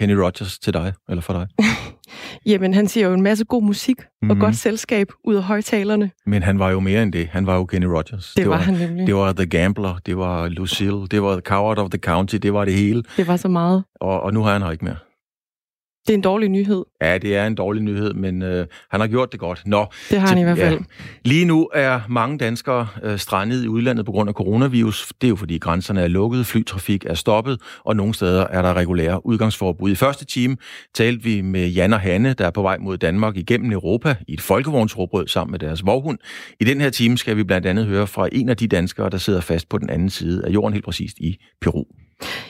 Kenny Rogers til dig, eller for dig? Jamen, han siger jo en masse god musik mm-hmm. og mhm. godt selskab ud af højtalerne. Men han var jo mere end det. Han var jo Kenny Rogers. Det, det var, var han nemlig. Det var The Gambler, det var Lucille, det var The Coward of the County, det var det hele. Det var så meget. Og, og nu har han her ikke mere. Det er en dårlig nyhed. Ja, det er en dårlig nyhed, men øh, han har gjort det godt. Nå, det har han i hvert fald. Ja. Lige nu er mange danskere øh, strandet i udlandet på grund af coronavirus. Det er jo fordi grænserne er lukket, flytrafik er stoppet, og nogle steder er der regulære udgangsforbud. I første time talte vi med Jan og Hanne, der er på vej mod Danmark igennem Europa i et folkevognsråbrød sammen med deres voghund. I den her time skal vi blandt andet høre fra en af de danskere, der sidder fast på den anden side af jorden, helt præcist i Peru.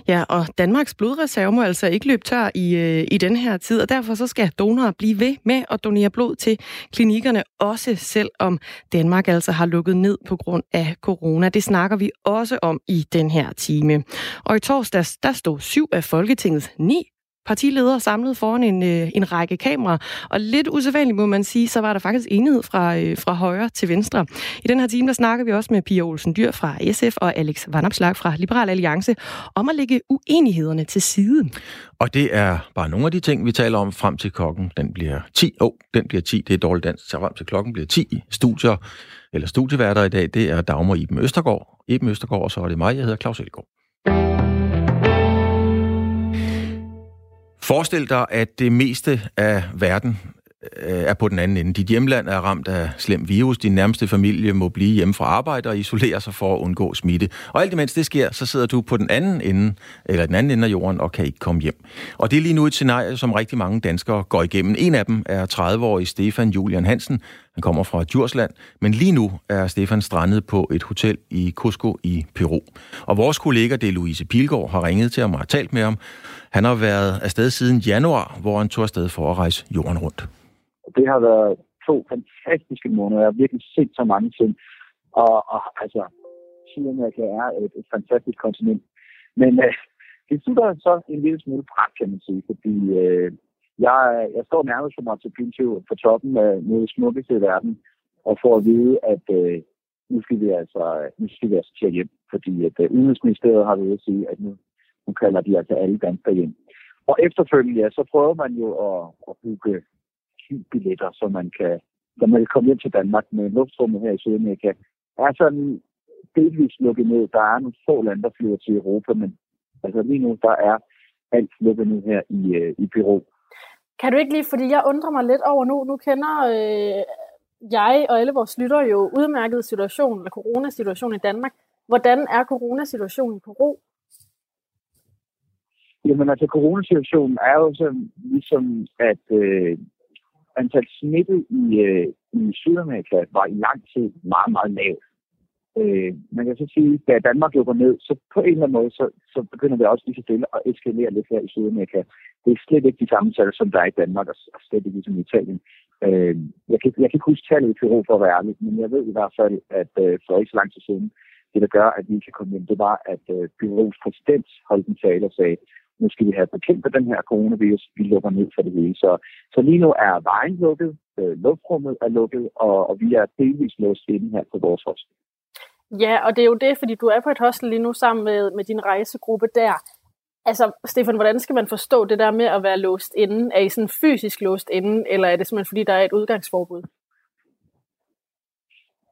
Ja, og Danmarks blodreserve må altså ikke løbe tør i, øh, i den her tid, og derfor så skal donorer blive ved med at donere blod til klinikkerne, også selvom Danmark altså har lukket ned på grund af corona. Det snakker vi også om i den her time. Og i torsdags, der stod syv af Folketingets ni partiledere samlet foran en, øh, en række kameraer. Og lidt usædvanligt må man sige, så var der faktisk enighed fra, øh, fra højre til venstre. I den her time, der snakker vi også med Pia Olsen Dyr fra SF og Alex Vanopslag fra Liberal Alliance om at lægge uenighederne til side. Og det er bare nogle af de ting, vi taler om frem til klokken. Den bliver 10. Åh, oh, den bliver 10. Det er dårligt dansk. Så frem til klokken bliver 10. Studier, eller studieværter i dag, det er Dagmar Iben Østergaard. Iben Østergaard, og så er det mig, jeg hedder Claus Elgaard. Forestil dig, at det meste af verden øh, er på den anden ende. Dit hjemland er ramt af slem virus. Din nærmeste familie må blive hjemme fra arbejde og isolere sig for at undgå smitte. Og alt imens det sker, så sidder du på den anden ende, eller den anden ende af jorden og kan ikke komme hjem. Og det er lige nu et scenarie, som rigtig mange danskere går igennem. En af dem er 30-årig Stefan Julian Hansen. Han kommer fra Djursland, men lige nu er Stefan strandet på et hotel i Cusco i Peru. Og vores kollega, det er Louise Pilgaard, har ringet til ham og har talt med ham. Han har været afsted siden januar, hvor han tog afsted for at rejse jorden rundt. Det har været to fantastiske måneder. Jeg har virkelig set så mange ting. Og, og altså, Sydamerika er et, et fantastisk kontinent. Men øh, det slutter så en lille smule bræt, kan man sige, fordi øh, jeg, jeg står nærmest for Machu Picchu på toppen af noget smukkeste i verden, og får at vide, at øh, nu skal vi altså, nu skal vi altså til hjem, fordi at øh, Udenrigsministeriet har ved at sige, at nu nu kalder de altså alle danskere hjem. Og efterfølgende, ja, så prøver man jo at, at booke billetter, så man kan, så man kan komme hjem til Danmark med luftrummet her i Sydamerika. Er sådan delvis lukket ned. Der er nogle få lande, der flyver til Europa, men altså lige nu, der er alt lukket ned her i, øh, i Peru. Kan du ikke lige, fordi jeg undrer mig lidt over nu, nu kender øh, jeg og alle vores lytter jo udmærket situationen, eller coronasituationen i Danmark. Hvordan er coronasituationen i Peru? Jamen altså, coronasituationen er jo sådan, ligesom, at øh, antal smittet i, øh, i Sydamerika var i lang tid meget, meget lavt. Øh, man kan så sige, da Danmark lukker ned, så på en eller anden måde, så, så begynder det også lige så stille at eskalere lidt her i Sydamerika. Det er slet ikke de samme tal, som der er i Danmark, og, og slet ikke ligesom i Italien. Øh, jeg, kan, jeg kan ikke huske tallet i Peru for at være ærlig, men jeg ved i hvert fald, at øh, for ikke så lang tid siden, det der gør, at vi kan komme hjem, det var, at øh, Perus præsident holdt en tale og sagde, nu skal vi have bekæmpet den her coronavirus, vi lukker ned for det hele. Så, så lige nu er vejen lukket, øh, luftrummet er lukket, og, og vi er delvis låst inde her på vores hostel. Ja, og det er jo det, fordi du er på et hostel lige nu sammen med, med din rejsegruppe der. Altså, Stefan, hvordan skal man forstå det der med at være låst inde? Er I sådan fysisk låst inde, eller er det simpelthen fordi, der er et udgangsforbud?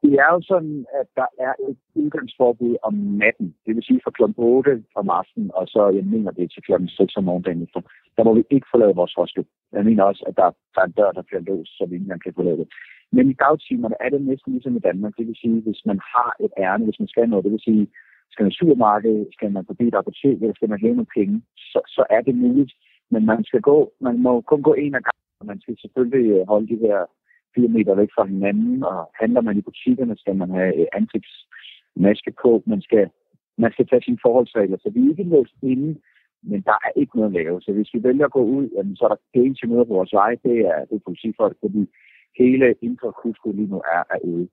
Det er jo sådan, at der er et udgangsforbud om natten. Det vil sige fra kl. 8 om aftenen, og så, jeg mener, det er til kl. 6 om morgenen efter. Der må vi ikke forlade vores hostel. Jeg mener også, at der, der er en dør, der bliver låst, så vi ikke kan forlade det. Men i dagtimerne er det næsten ligesom i Danmark. Det vil sige, hvis man har et ærne, hvis man skal noget, det vil sige, skal man i supermarked, skal man forbi et apotek, eller skal man hæve nogle penge, så, så er det muligt. Men man skal gå, man må kun gå en af gangen, og man skal selvfølgelig øh, holde de her fire meter væk fra hinanden, og handler man i butikkerne, skal man have øh, ansigtsmaske på, man skal, man skal tage sine forholdsregler, så vi er ikke låst inde, men der er ikke noget at lave. Så hvis vi vælger at gå ud, jamen, så er der penge til møder på vores vej, det er, det er politifolk, fordi hele Cusco lige nu er, er ude.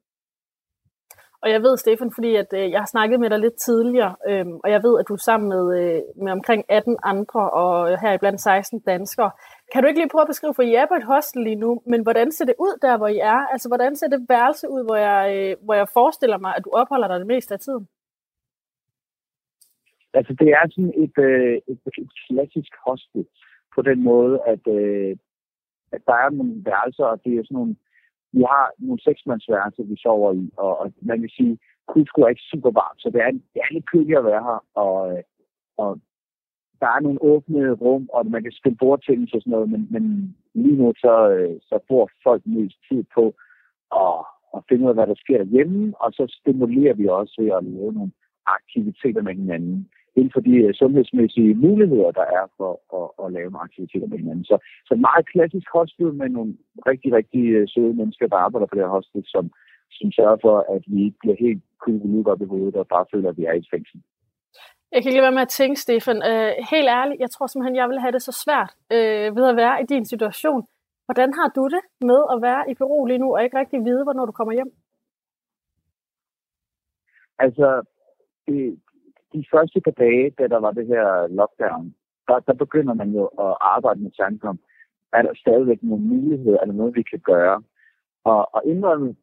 Og jeg ved, Stefan, fordi at, øh, jeg har snakket med dig lidt tidligere, øh, og jeg ved, at du er sammen med, øh, med omkring 18 andre, og her blandt 16 danskere. Kan du ikke lige prøve at beskrive, for I er på et hostel lige nu, men hvordan ser det ud der, hvor I er? Altså, hvordan ser det værelse ud, hvor jeg, øh, hvor jeg forestiller mig, at du opholder dig det meste af tiden? Altså, det er sådan et, øh, et, et klassisk hostel. på den måde, at, øh, at der er nogle værelser, og det er sådan nogle, vi har nogle seksmandsværelser, vi sover i, og, og man vil sige, Cusco er ikke super varmt, så det er, det er lidt køligt at være her, og, og der er nogle åbne rum, og man kan spille bordtennis og sådan noget, men, men lige nu så, øh, så bruger folk mest tid på at, at finde ud af, hvad der sker hjemme, og så stimulerer vi også ved at lave nogle aktiviteter med hinanden inden for de øh, sundhedsmæssige muligheder, der er for at, at lave nogle aktiviteter med hinanden. Så, så meget klassisk hostel med nogle rigtig, rigtig øh, søde mennesker, der arbejder på det her hostel, som, som sørger for, at vi ikke bliver helt kugelut op i hovedet og bare føler, at vi er i et fængsel. Jeg kan ikke lade være med at tænke, Stefan, øh, helt ærligt, jeg tror simpelthen, jeg vil have det så svært øh, ved at være i din situation. Hvordan har du det med at være i Peru lige nu, og ikke rigtig vide, hvornår du kommer hjem? Altså, det, de første par dage, da der var det her lockdown, der, der begynder man jo at arbejde med tanken om, er der stadigvæk nogle muligheder, er der noget, vi kan gøre? Og, og indrømme,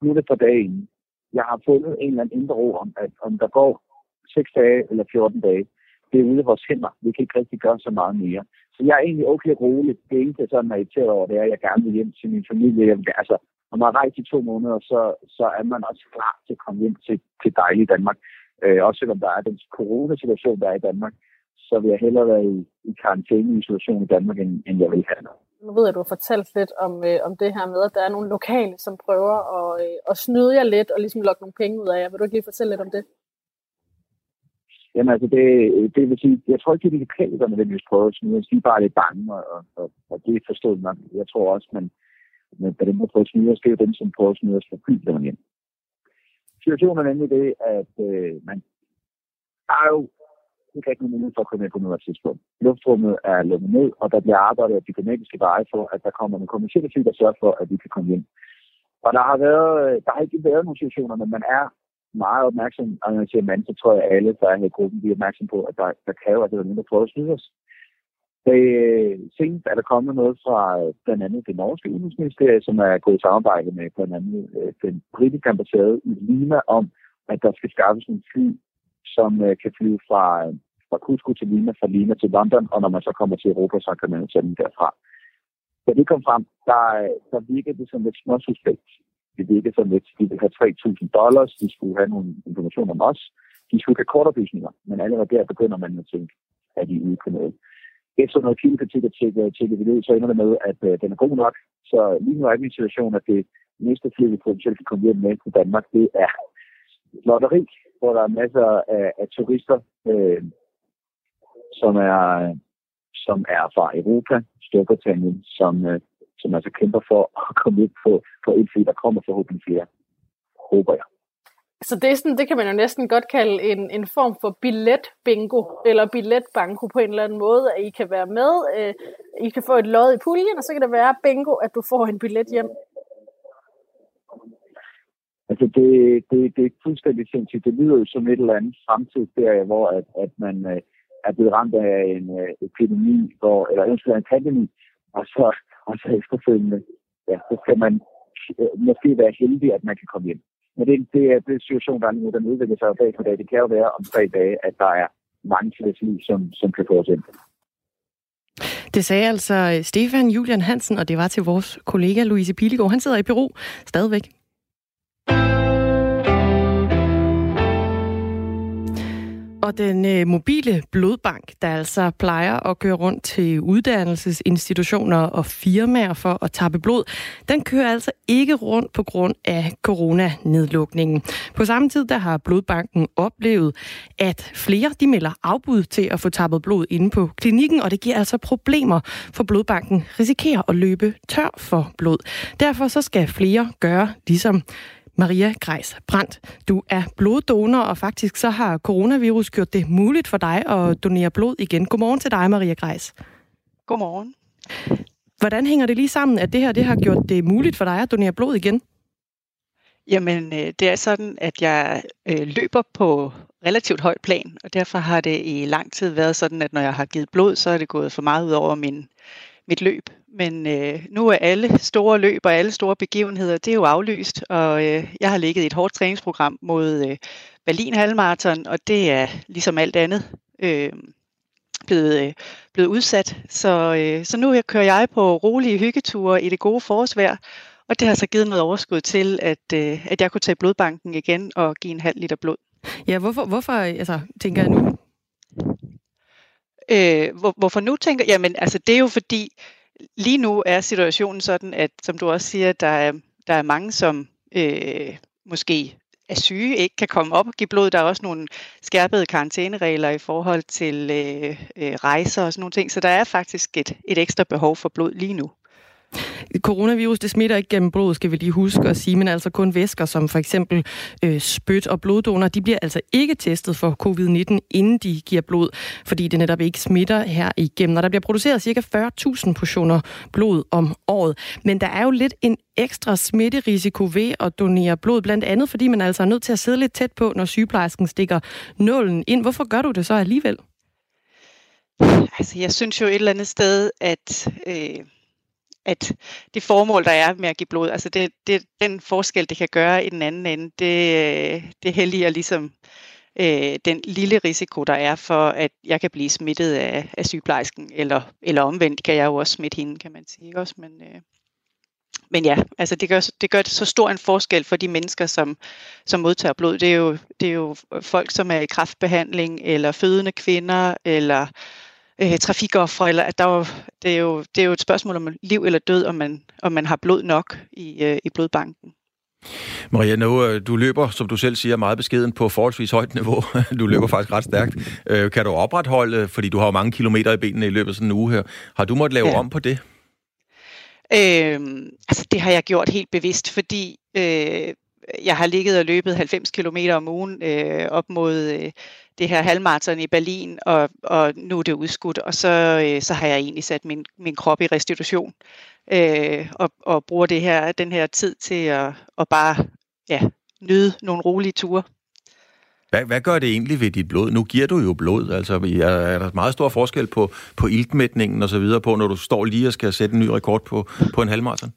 nu er det på dagen, jeg har fundet en eller anden indre ro om, at om der går 6 dage eller 14 dage, det er ude af vores hænder. Vi kan ikke rigtig gøre så meget mere. Så jeg er egentlig okay rolig. Det eneste, jeg sådan er irriteret over, det er, at jeg gerne vil hjem til min familie. Jeg altså, når man har rejst i to måneder, så, så er man også klar til at komme hjem til, til dejlige Danmark. Øh, også selvom der er den coronasituation, der er i Danmark, så vil jeg hellere være i, i karantæne-isolation i Danmark, end, end jeg vil have noget. Nu ved jeg, at du har fortalt lidt om, øh, om det her med, at der er nogle lokale, som prøver at, øh, at snyde jer lidt og ligesom lokke nogle penge ud af jer. Vil du ikke lige fortælle lidt om det? Jamen altså, det, det vil sige, jeg tror ikke, det er de lokale, der nødvendigvis prøver at snyde. De er bare lidt bange, og, og, og det forstået nok. Jeg tror også, man, men på den måde prøver at snyde os, det er jo dem, som prøver at snyde os for byen hjem. Situationen er nemlig det, at øh, man har jo ikke rigtig mulighed for at komme med på noget tidspunkt. Luftrummet er lukket ned, og der bliver arbejdet af diplomatiske veje for, at der kommer nogle kommersielle fly, der sørger for, at vi kan komme hjem. Og der har, været, øh, der har ikke været nogle situationer, men man er meget opmærksom, og når jeg siger mand, så tror jeg, alle, der er her i gruppen, bliver opmærksom på, at der, der kan jo, altså at det nogen, der prøver at snyde os. Øh, senest er der kommet noget fra øh, blandt andet det norske udenrigsministerium, som er gået i samarbejde med blandt andet øh, den britiske ambassade i Lima om, at der skal skaffes en fly, som øh, kan flyve fra, øh, fra Cusco til Lima, fra Lima til London, og når man så kommer til Europa, så kan man tage den derfra. Da det kom frem, der, der virkede det som lidt småsuspekt. Det virkede som lidt, de ville have 3.000 dollars, de skulle have nogle informationer om os, de skulle have kortoplysninger, men allerede der begynder man at tænke, at de er ude på noget efter noget kildekritik og tjekke, tjekke vi ud, så ender det med, at øh, den er god nok. Så lige nu er vi i situation, at det næste fly, vi potentielt kan komme hjem med til Danmark, det er lotteri, hvor der er masser af, af turister, øh, som er som er fra Europa, Storbritannien, som, øh, som altså kæmper for at komme ind på, på et fly, der kommer forhåbentlig flere, håber jeg. Så det, er sådan, det kan man jo næsten godt kalde en, en form for billet-bingo, eller billetbanko på en eller anden måde, at I kan være med, øh, I kan få et lod i puljen, og så kan det være bingo, at du får en billet hjem. Altså det, det, det er fuldstændig sindssygt. Det lyder jo som et eller andet fremtidsferie, hvor at, at man øh, er blevet ramt af en øh, epidemi, hvor, eller ønsker en pandemi, og så, og så efterfølgende, ja, så skal man øh, måske være heldig, at man kan komme hjem. Men det, det er den situation, der er nu, den udvikler sig dag for dag. Det kan jo være om tre dage, at der er mange liv, som, som kan få os ind. Det sagde altså øh, Stefan Julian Hansen, og det var til vores kollega Louise Pilegaard. Han sidder i Peru stadigvæk. Og den øh, mobile blodbank, der altså plejer at køre rundt til uddannelsesinstitutioner og firmaer for at tappe blod, den kører altså ikke rundt på grund af coronanedlukningen. På samme tid der har blodbanken oplevet, at flere de melder afbud til at få tappet blod inde på klinikken, og det giver altså problemer, for blodbanken risikerer at løbe tør for blod. Derfor så skal flere gøre ligesom Maria Grejs Brandt. Du er bloddonor, og faktisk så har coronavirus gjort det muligt for dig at donere blod igen. Godmorgen til dig, Maria Grejs. Godmorgen. Hvordan hænger det lige sammen, at det her det har gjort det muligt for dig at donere blod igen? Jamen, øh, det er sådan, at jeg øh, løber på relativt højt plan, og derfor har det i lang tid været sådan, at når jeg har givet blod, så er det gået for meget ud over min, mit løb. Men øh, nu er alle store løb og alle store begivenheder, det er jo aflyst, og øh, jeg har ligget i et hårdt træningsprogram mod øh, Berlin Halvmarathon, og det er ligesom alt andet øh, blevet, øh, blevet udsat. Så, øh, så nu kører jeg på rolige hyggeture i det gode forårsvejr, og det har så givet noget overskud til, at, øh, at jeg kunne tage blodbanken igen og give en halv liter blod. Ja, hvorfor, hvorfor altså, tænker jeg nu? Øh, hvor, hvorfor nu tænker jeg? Jamen, altså det er jo fordi, lige nu er situationen sådan, at som du også siger, der er, der er mange, som øh, måske er syge, ikke kan komme op og give blod. Der er også nogle skærpede karantæneregler i forhold til øh, øh, rejser og sådan nogle ting. Så der er faktisk et, et ekstra behov for blod lige nu. Coronavirus, det smitter ikke gennem blod, skal vi lige huske at sige, men altså kun væsker som for eksempel øh, spyt og bloddonor, de bliver altså ikke testet for covid-19, inden de giver blod, fordi det netop ikke smitter her igennem. Og der bliver produceret ca. 40.000 portioner blod om året. Men der er jo lidt en ekstra smitterisiko ved at donere blod, blandt andet fordi man altså er nødt til at sidde lidt tæt på, når sygeplejersken stikker nålen ind. Hvorfor gør du det så alligevel? Altså, jeg synes jo et eller andet sted, at... Øh at det formål, der er med at give blod, altså det, det, den forskel, det kan gøre i den anden ende, det, det helliger ligesom øh, den lille risiko, der er for, at jeg kan blive smittet af, af sygeplejersken, eller, eller omvendt kan jeg jo også smitte hende, kan man sige også, men... Øh, men ja, altså det gør, det gør så stor en forskel for de mennesker, som, som modtager blod. Det er, jo, det er jo folk, som er i kraftbehandling, eller fødende kvinder, eller øh, trafikoffre, eller at der er det, er jo, det er jo et spørgsmål om liv eller død, om man, om man har blod nok i, øh, i blodbanken. Maria, nu, øh, du løber, som du selv siger, meget beskeden på forholdsvis højt niveau. Du løber faktisk ret stærkt. Øh, kan du opretholde, fordi du har jo mange kilometer i benene i løbet af sådan en uge her, har du måttet lave ja. om på det? Øh, altså det har jeg gjort helt bevidst, fordi øh, jeg har ligget og løbet 90 km om ugen øh, op mod øh, det her halvmarathon i Berlin, og, og nu er det udskudt, og så, øh, så har jeg egentlig sat min, min krop i restitution, øh, og, og bruger det her, den her tid til at, at bare ja, nyde nogle rolige ture. Hvad, hvad gør det egentlig ved dit blod? Nu giver du jo blod. Altså, er, er der meget stor forskel på, på iltmætningen og så videre på, når du står lige og skal sætte en ny rekord på, på en halvmarathon?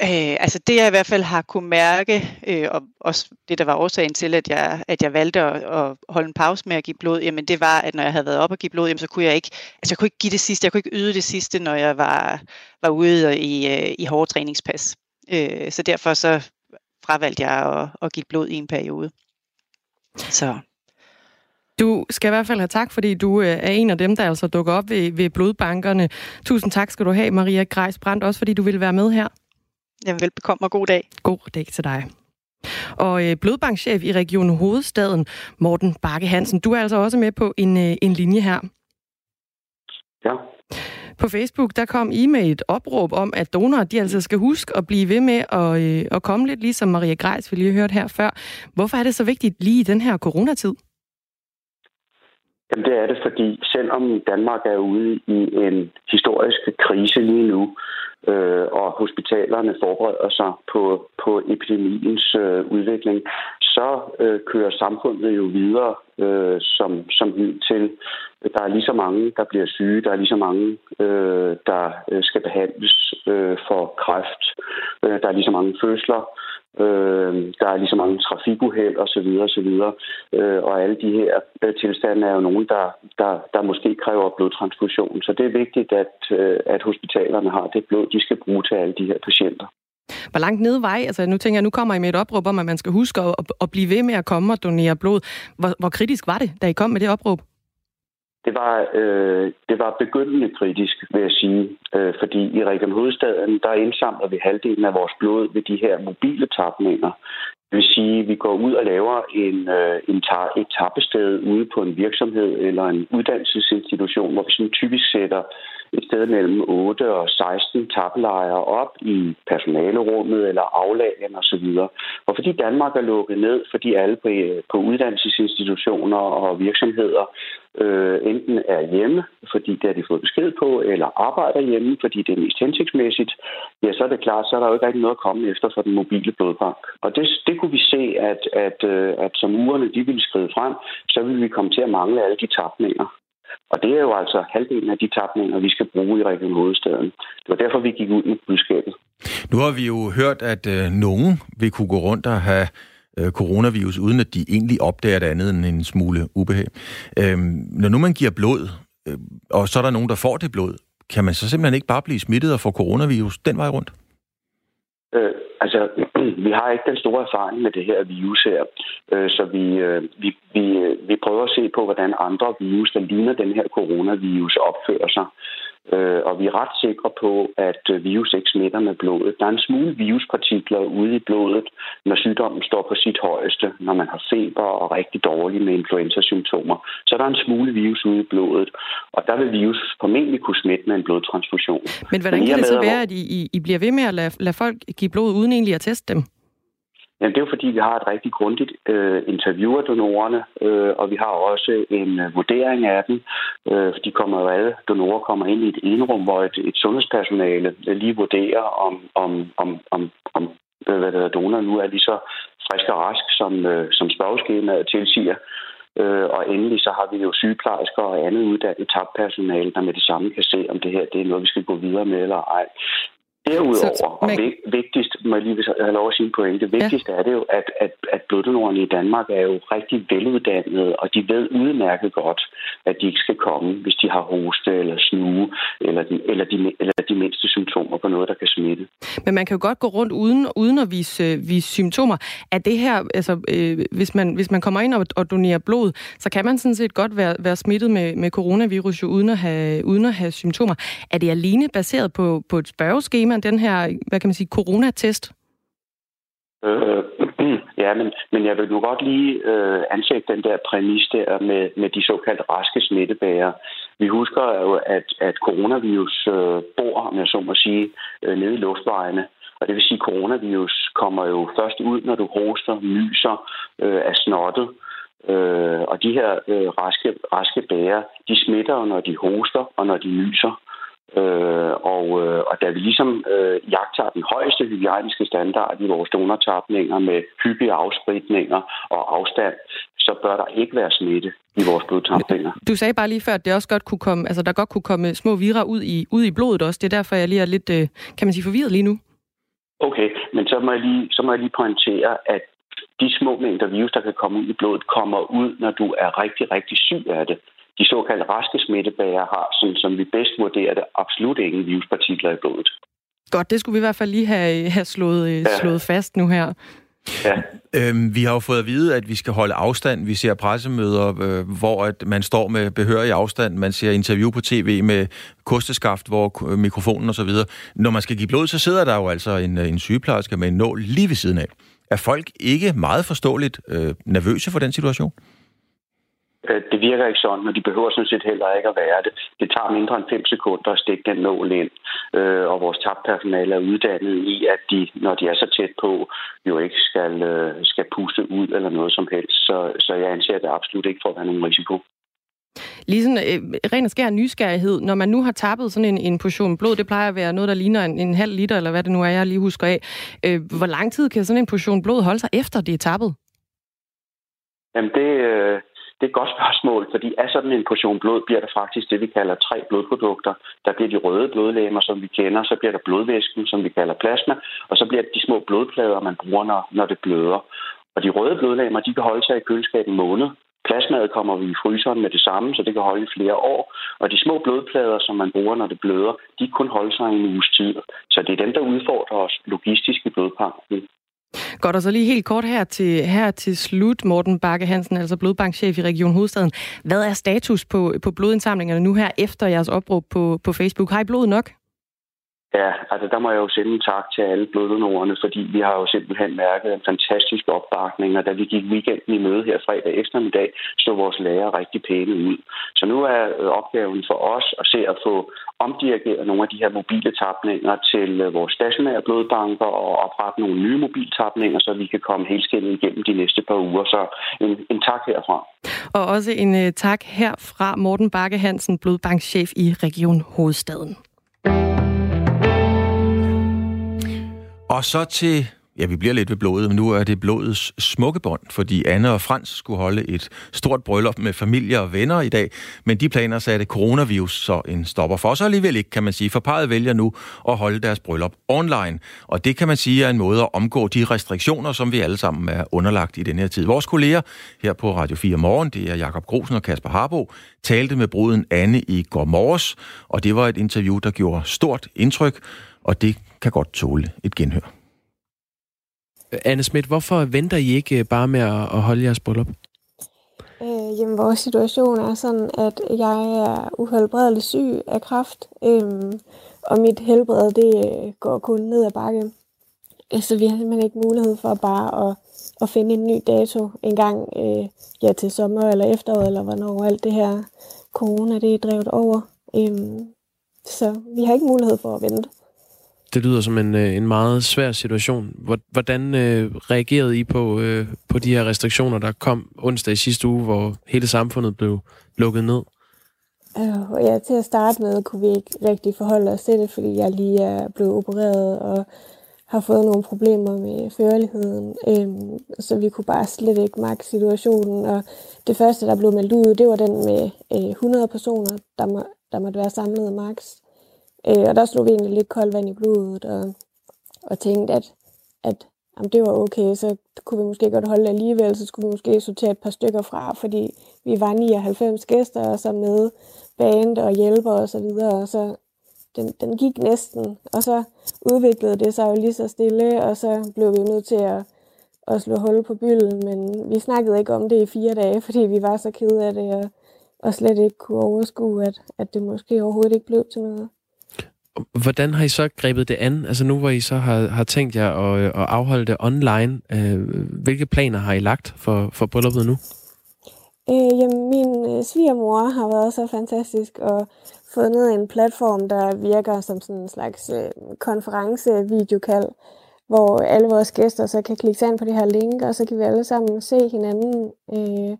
Øh, altså det jeg i hvert fald har kunne mærke, øh, og også det der var årsagen til, at jeg, at jeg valgte at, at holde en pause med at give blod, jamen det var, at når jeg havde været op og give blod, jamen så kunne jeg ikke, altså jeg kunne ikke give det sidste, jeg kunne ikke yde det sidste, når jeg var, var ude i, øh, i hårde træningspas. Øh, så derfor så fravalgte jeg at, at give blod i en periode. Så du skal i hvert fald have tak, fordi du øh, er en af dem, der altså dukker op ved, ved blodbankerne. Tusind tak skal du have, Maria Grejs Brandt, også fordi du ville være med her. Jamen, velbekomme og god dag. God dag til dig. Og øh, blodbankchef i Region Hovedstaden, Morten Bakke Hansen, du er altså også med på en, øh, en linje her. Ja. På Facebook, der kom I med et opråb om, at donorer, de altså skal huske at blive ved med at, øh, at komme lidt, ligesom Maria Grejs, vi lige hørt her før. Hvorfor er det så vigtigt lige i den her coronatid? Jamen det er det, fordi selvom Danmark er ude i en historisk krise lige nu, øh, og hospitalerne forbereder sig på, på epidemiens øh, udvikling, så øh, kører samfundet jo videre øh, som, som til. Der er lige så mange, der bliver syge, der er lige så mange, øh, der øh, skal behandles øh, for kræft, øh, der er lige så mange fødsler, Øh, Øh, der er lige så mange trafikuheld osv. osv. Øh, og alle de her øh, tilstande er jo nogen, der, der, der måske kræver blodtransfusion. Så det er vigtigt, at, øh, at hospitalerne har det blod, de skal bruge til alle de her patienter. Hvor langt nede vej? Altså, nu tænker jeg, nu kommer I med et opråb om, at man skal huske at, at blive ved med at komme og donere blod. Hvor, hvor kritisk var det, da I kom med det opråb? Det var, øh, det var begyndende kritisk, vil jeg sige. Øh, fordi i Region Hovedstaden, der indsamler vi halvdelen af vores blod ved de her mobile tapninger. Det vil sige, at vi går ud og laver en, øh, en tar, et tappested ude på en virksomhed eller en uddannelsesinstitution, hvor vi sådan typisk sætter et sted mellem 8 og 16 tappelejre op i personalerummet eller aflagen osv. Og fordi Danmark er lukket ned, fordi alle på, på uddannelsesinstitutioner og virksomheder øh, enten er hjemme, fordi det har de fået besked på, eller arbejder hjemme, fordi det er mest hensigtsmæssigt, ja, så er det klart, så er der jo ikke rigtig noget at komme efter for den mobile blodbank. Og det, det kunne vi se, at, at, at, at som ugerne de ville skride frem, så ville vi komme til at mangle alle de tapninger. Og det er jo altså halvdelen af de tapninger, vi skal bruge i Region Hovedstaden. Det var derfor, vi gik ud med budskabet. Nu har vi jo hørt, at øh, nogen vil kunne gå rundt og have øh, coronavirus, uden at de egentlig opdager det andet end en smule ubehag. Øhm, når nu man giver blod, øh, og så er der nogen, der får det blod, kan man så simpelthen ikke bare blive smittet og få coronavirus den vej rundt? Øh, altså, vi har ikke den store erfaring med det her virus her, øh, så vi, øh, vi, vi, øh, vi prøver at se på, hvordan andre virus, der ligner den her coronavirus, opfører sig. Øh, og vi er ret sikre på, at øh, virus ikke smitter med blodet. Der er en smule viruspartikler ude i blodet, når sygdommen står på sit højeste, når man har feber og rigtig dårligt med influenzasymptomer. Så der er en smule virus ude i blodet, og der vil virus formentlig kunne smitte med en blodtransfusion. Men hvordan kan det så være, at I, I bliver ved med at lade, lade folk give blod uden egentlig at teste dem? Jamen, det er jo fordi, vi har et rigtig grundigt øh, interview af donorerne, øh, og vi har også en øh, vurdering af dem. Øh, de kommer jo alle, donorer kommer ind i et enrum, hvor et, et sundhedspersonale lige vurderer, om, om, om, om, om øh, hvad der donor nu er lige så frisk og rask, som, øh, som spørgeskemaet tilsiger. Øh, og endelig så har vi jo sygeplejersker og andet uddannet tabpersonale, der med det samme kan se, om det her det er noget, vi skal gå videre med eller ej. Derudover, så, og vigtigst, må jeg lige have lov at sige en pointe, vigtigst ja. er det jo, at, at, at bloddonorerne i Danmark er jo rigtig veluddannede, og de ved udmærket godt, at de ikke skal komme, hvis de har hoste eller snue, eller de, eller de, eller de mindste symptomer på noget, der kan smitte. Men man kan jo godt gå rundt uden, uden at vise, øh, vise symptomer. Er det her, altså, øh, hvis, man, hvis man kommer ind og, og donerer blod, så kan man sådan set godt være, være smittet med, med coronavirus, jo, uden, at have, uden at have symptomer. Er det alene baseret på, på et spørgeskema, man den her, hvad kan man sige, coronatest? Øh, ja, men, men jeg vil nu godt lige øh, ansætte den der præmis der med, med de såkaldte raske smittebærer. Vi husker jo, at, at coronavirus øh, bor, om jeg så må sige, øh, nede i luftvejene. Og det vil sige, at coronavirus kommer jo først ud, når du hoster, nyser, øh, er snottet. Øh, og de her øh, raske, raske bærer, de smitter jo, når de hoster og når de nyser. Øh, og, øh, og da vi ligesom øh, jagter den højeste hygiejniske standard i vores donortapninger med hyppige afspritninger og afstand, så bør der ikke være smitte i vores blodtapninger. Du sagde bare lige før, at det også godt kunne komme, altså der godt kunne komme små virer ud i, ud i blodet også. Det er derfor, jeg lige er lidt, øh, kan man sige, forvirret lige nu. Okay, men så må jeg lige, så må jeg lige pointere, at de små mængder virus, der kan komme ud i blodet, kommer ud, når du er rigtig, rigtig syg af det de såkaldte raske smittebærer har, som, som vi bedst vurderer det, absolut ingen viruspartikler i blodet. Godt, det skulle vi i hvert fald lige have, have slået, øh, ja. slået fast nu her. Ja. Øhm, vi har jo fået at vide, at vi skal holde afstand. Vi ser pressemøder, øh, hvor at man står med behørig afstand. Man ser interview på tv med kosteskaft, hvor mikrofonen og så videre. Når man skal give blod, så sidder der jo altså en, en sygeplejerske med en nål lige ved siden af. Er folk ikke meget forståeligt øh, nervøse for den situation? Øh, det virker ikke sådan, og de behøver sådan set heller ikke at være det. Det tager mindre end 5 sekunder at stikke den nål ind, øh, og vores tabpersonale er uddannet i, at de, når de er så tæt på, jo ikke skal, øh, skal puste ud eller noget som helst. Så, så jeg anser det absolut ikke for at være nogen risiko. Lige sådan øh, ren og skær nysgerrighed. Når man nu har tappet sådan en, en portion blod, det plejer at være noget, der ligner en, en halv liter, eller hvad det nu er, jeg lige husker af. Øh, hvor lang tid kan sådan en portion blod holde sig efter det er tappet? Jamen det, øh, det er et godt spørgsmål, fordi af sådan en portion blod bliver der faktisk det, vi kalder tre blodprodukter. Der bliver de røde blodlegemer, som vi kender, så bliver der blodvæsken, som vi kalder plasma, og så bliver det de små blodplader, man bruger, når, når det bløder. Og de røde blodlegemer, de kan holde sig i køleskabet en måned. Plasmaet kommer vi i fryseren med det samme, så det kan holde i flere år. Og de små blodplader, som man bruger, når det bløder, de kan kun holde sig i en uges tid. Så det er dem, der udfordrer os logistisk i blodbanken. Godt, og så lige helt kort her til, her til slut, Morten Bakke Hansen, altså blodbankchef i Region Hovedstaden. Hvad er status på, på blodindsamlingerne nu her efter jeres opråb på, på Facebook? Har I blod nok? Ja, altså der må jeg jo sende en tak til alle bloddonorerne, fordi vi har jo simpelthen mærket en fantastisk opbakning, og da vi gik weekenden i møde her fredag eftermiddag, så vores lærer rigtig pæne ud. Så nu er øh, opgaven for os at se at få omdirigeret nogle af de her mobile tapninger til øh, vores stationære blodbanker og oprette nogle nye mobiltapninger, så vi kan komme helt skændet igennem de næste par uger. Så en, en tak herfra. Og også en øh, tak herfra Morten Bakke Hansen, blodbankchef i Region Hovedstaden. Og så til ja, vi bliver lidt ved blodet, men nu er det blodets smukke bånd, fordi Anne og Frans skulle holde et stort bryllup med familie og venner i dag, men de planer satte coronavirus så en stopper for så alligevel ikke, kan man sige, for parret vælger nu at holde deres bryllup online, og det kan man sige er en måde at omgå de restriktioner, som vi alle sammen er underlagt i den her tid. Vores kolleger her på Radio 4 Morgen, det er Jakob Grosen og Kasper Harbo, talte med bruden Anne i går morges, og det var et interview, der gjorde stort indtryk, og det kan godt tåle et genhør. Anne Schmidt, hvorfor venter I ikke bare med at holde jeres bryllup? Øh, jamen, vores situation er sådan, at jeg er uhelbredeligt syg af kræft, øh, og mit helbred, det øh, går kun ned ad bakke. Så vi har simpelthen ikke mulighed for bare at, at finde en ny dato en gang øh, ja, til sommer eller efterår, eller hvornår alt det her corona det er drevet over. Øh, så vi har ikke mulighed for at vente. Det lyder som en, øh, en meget svær situation. Hvordan øh, reagerede I på, øh, på de her restriktioner, der kom onsdag i sidste uge, hvor hele samfundet blev lukket ned? Øh, ja, til at starte med kunne vi ikke rigtig forholde os til det, fordi jeg lige er blevet opereret og har fået nogle problemer med førligheden. Øh, så vi kunne bare slet ikke magte situationen. Og det første, der blev meldt ud, det var den med øh, 100 personer, der, må, der måtte være samlet maks. Øh, og der slog vi egentlig lidt koldt vand i blodet og, og tænkte, at, at jamen, det var okay, så kunne vi måske godt holde det alligevel, så skulle vi måske sortere et par stykker fra, fordi vi var 99 gæster, og så med band og hjælper og så videre, og så den, den gik næsten, og så udviklede det sig jo lige så stille, og så blev vi nødt til at, at slå hul på bylden, men vi snakkede ikke om det i fire dage, fordi vi var så kede af det, og, og slet ikke kunne overskue, at, at det måske overhovedet ikke blev til noget. Hvordan har I så grebet det an? Altså nu hvor I så har, har tænkt jer at, øh, at afholde det online, øh, hvilke planer har I lagt for, for brylluppet nu? Øh, jamen, min øh, svigermor har været så fantastisk og fundet en platform, der virker som sådan en slags øh, konference-videokald, hvor alle vores gæster så kan klikke sig ind på det her link, og så kan vi alle sammen se hinanden øh,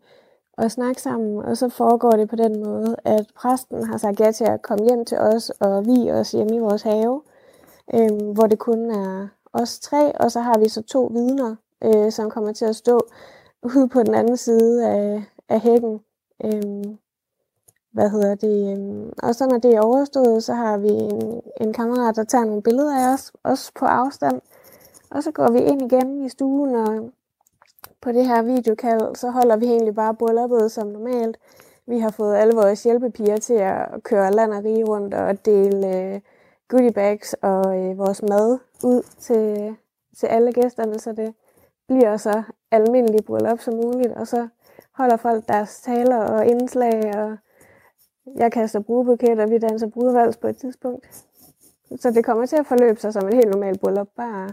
og snakke sammen. Og så foregår det på den måde, at præsten har sagt ja til at komme hjem til os og vi os hjemme i vores have, øh, hvor det kun er os tre, og så har vi så to vidner, øh, som kommer til at stå ude på den anden side af, af hækken. Øh, hvad hedder det? Øh, og så når det er overstået, så har vi en, en kammerat, der tager nogle billeder af os, også på afstand. Og så går vi ind igen i stuen og på det her videokald, så holder vi egentlig bare brylluppet som normalt. Vi har fået alle vores hjælpepiger til at køre land og rige rundt og dele øh, goodie bags og øh, vores mad ud til, til alle gæsterne, så det bliver så almindeligt bryllup som muligt. Og så holder folk deres taler og indslag, og jeg kaster brudebuket, og vi danser brudevals på et tidspunkt. Så det kommer til at forløbe sig som et helt normalt bryllup, bare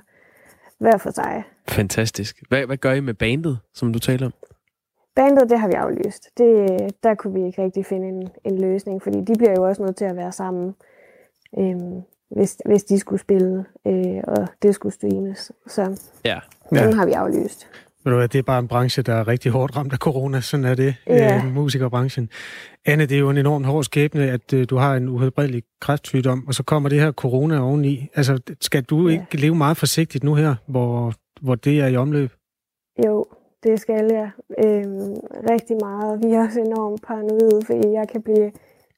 hver for sig. Fantastisk. Hvad, hvad gør I med bandet, som du taler om? Bandet, det har vi aflyst. Det, der kunne vi ikke rigtig finde en, en løsning, fordi de bliver jo også nødt til at være sammen, øhm, hvis, hvis de skulle spille, øh, og det skulle streames. Så ja. den ja. har vi aflyst. Ved du hvad, det er bare en branche, der er rigtig hårdt ramt af corona. Sådan er det, ja. øh, musikerbranchen. Anne, det er jo en enormt hård skæbne, at øh, du har en uhelbredelig kræftsygdom, og så kommer det her corona oveni. Altså, skal du ja. ikke leve meget forsigtigt nu her, hvor, hvor det er i omløb? Jo, det skal jeg. Øhm, rigtig meget. Vi er også enormt paranoide, fordi jeg kan blive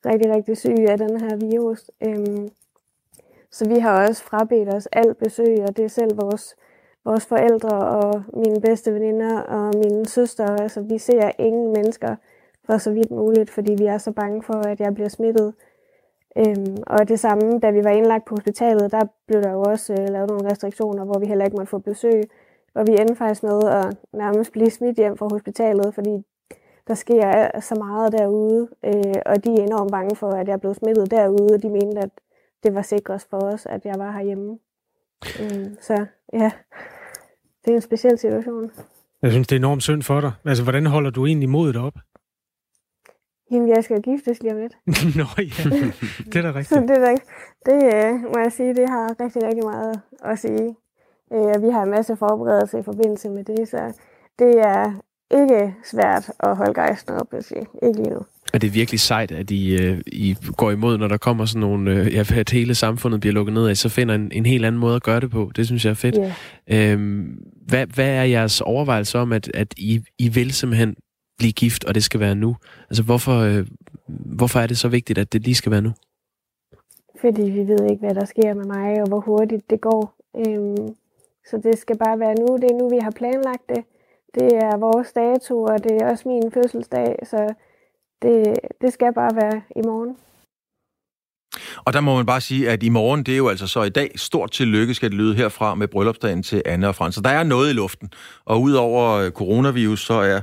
rigtig, rigtig syg af den her virus. Øhm, så vi har også frabedt os alt besøg, og det er selv vores vores forældre og mine bedste veninder og mine søster. Altså, vi ser ingen mennesker for så vidt muligt, fordi vi er så bange for, at jeg bliver smittet. Øhm, og det samme, da vi var indlagt på hospitalet, der blev der jo også øh, lavet nogle restriktioner, hvor vi heller ikke måtte få besøg. Og vi endte faktisk med at nærmest blive smidt hjem fra hospitalet, fordi der sker så meget derude, øh, og de er enormt bange for, at jeg blev smittet derude, og de mente, at det var sikrest for os, at jeg var herhjemme. Mm, så ja, det er en speciel situation. Jeg synes, det er enormt synd for dig. Altså, hvordan holder du egentlig modet op? Jamen, jeg skal giftes lige om lidt. Nå ja, det er da rigtigt. så det, er, det øh, må jeg sige, det har rigtig, rigtig meget at sige. Øh, vi har en masse forberedelser i forbindelse med det, så det er ikke svært at holde gejsten op, vil sige. Ikke lige nu. Er det virkelig sejt, at I, øh, I går imod, når der kommer sådan nogle, øh, ja, at hele samfundet bliver lukket ned af, så finder en, en helt anden måde at gøre det på. Det synes jeg er fedt. Yeah. Øhm, hvad, hvad er jeres overvejelse om, at, at I, I vil simpelthen blive gift, og det skal være nu? Altså, hvorfor, øh, hvorfor er det så vigtigt, at det lige skal være nu? Fordi vi ved ikke, hvad der sker med mig, og hvor hurtigt det går. Øhm, så det skal bare være nu. Det er nu, vi har planlagt det. Det er vores dato, og det er også min fødselsdag, så det, det skal bare være i morgen. Og der må man bare sige, at i morgen, det er jo altså så i dag, stort tillykke skal det lyde herfra med bryllupsdagen til Anne og Frans. Så der er noget i luften. Og udover øh, coronavirus, så er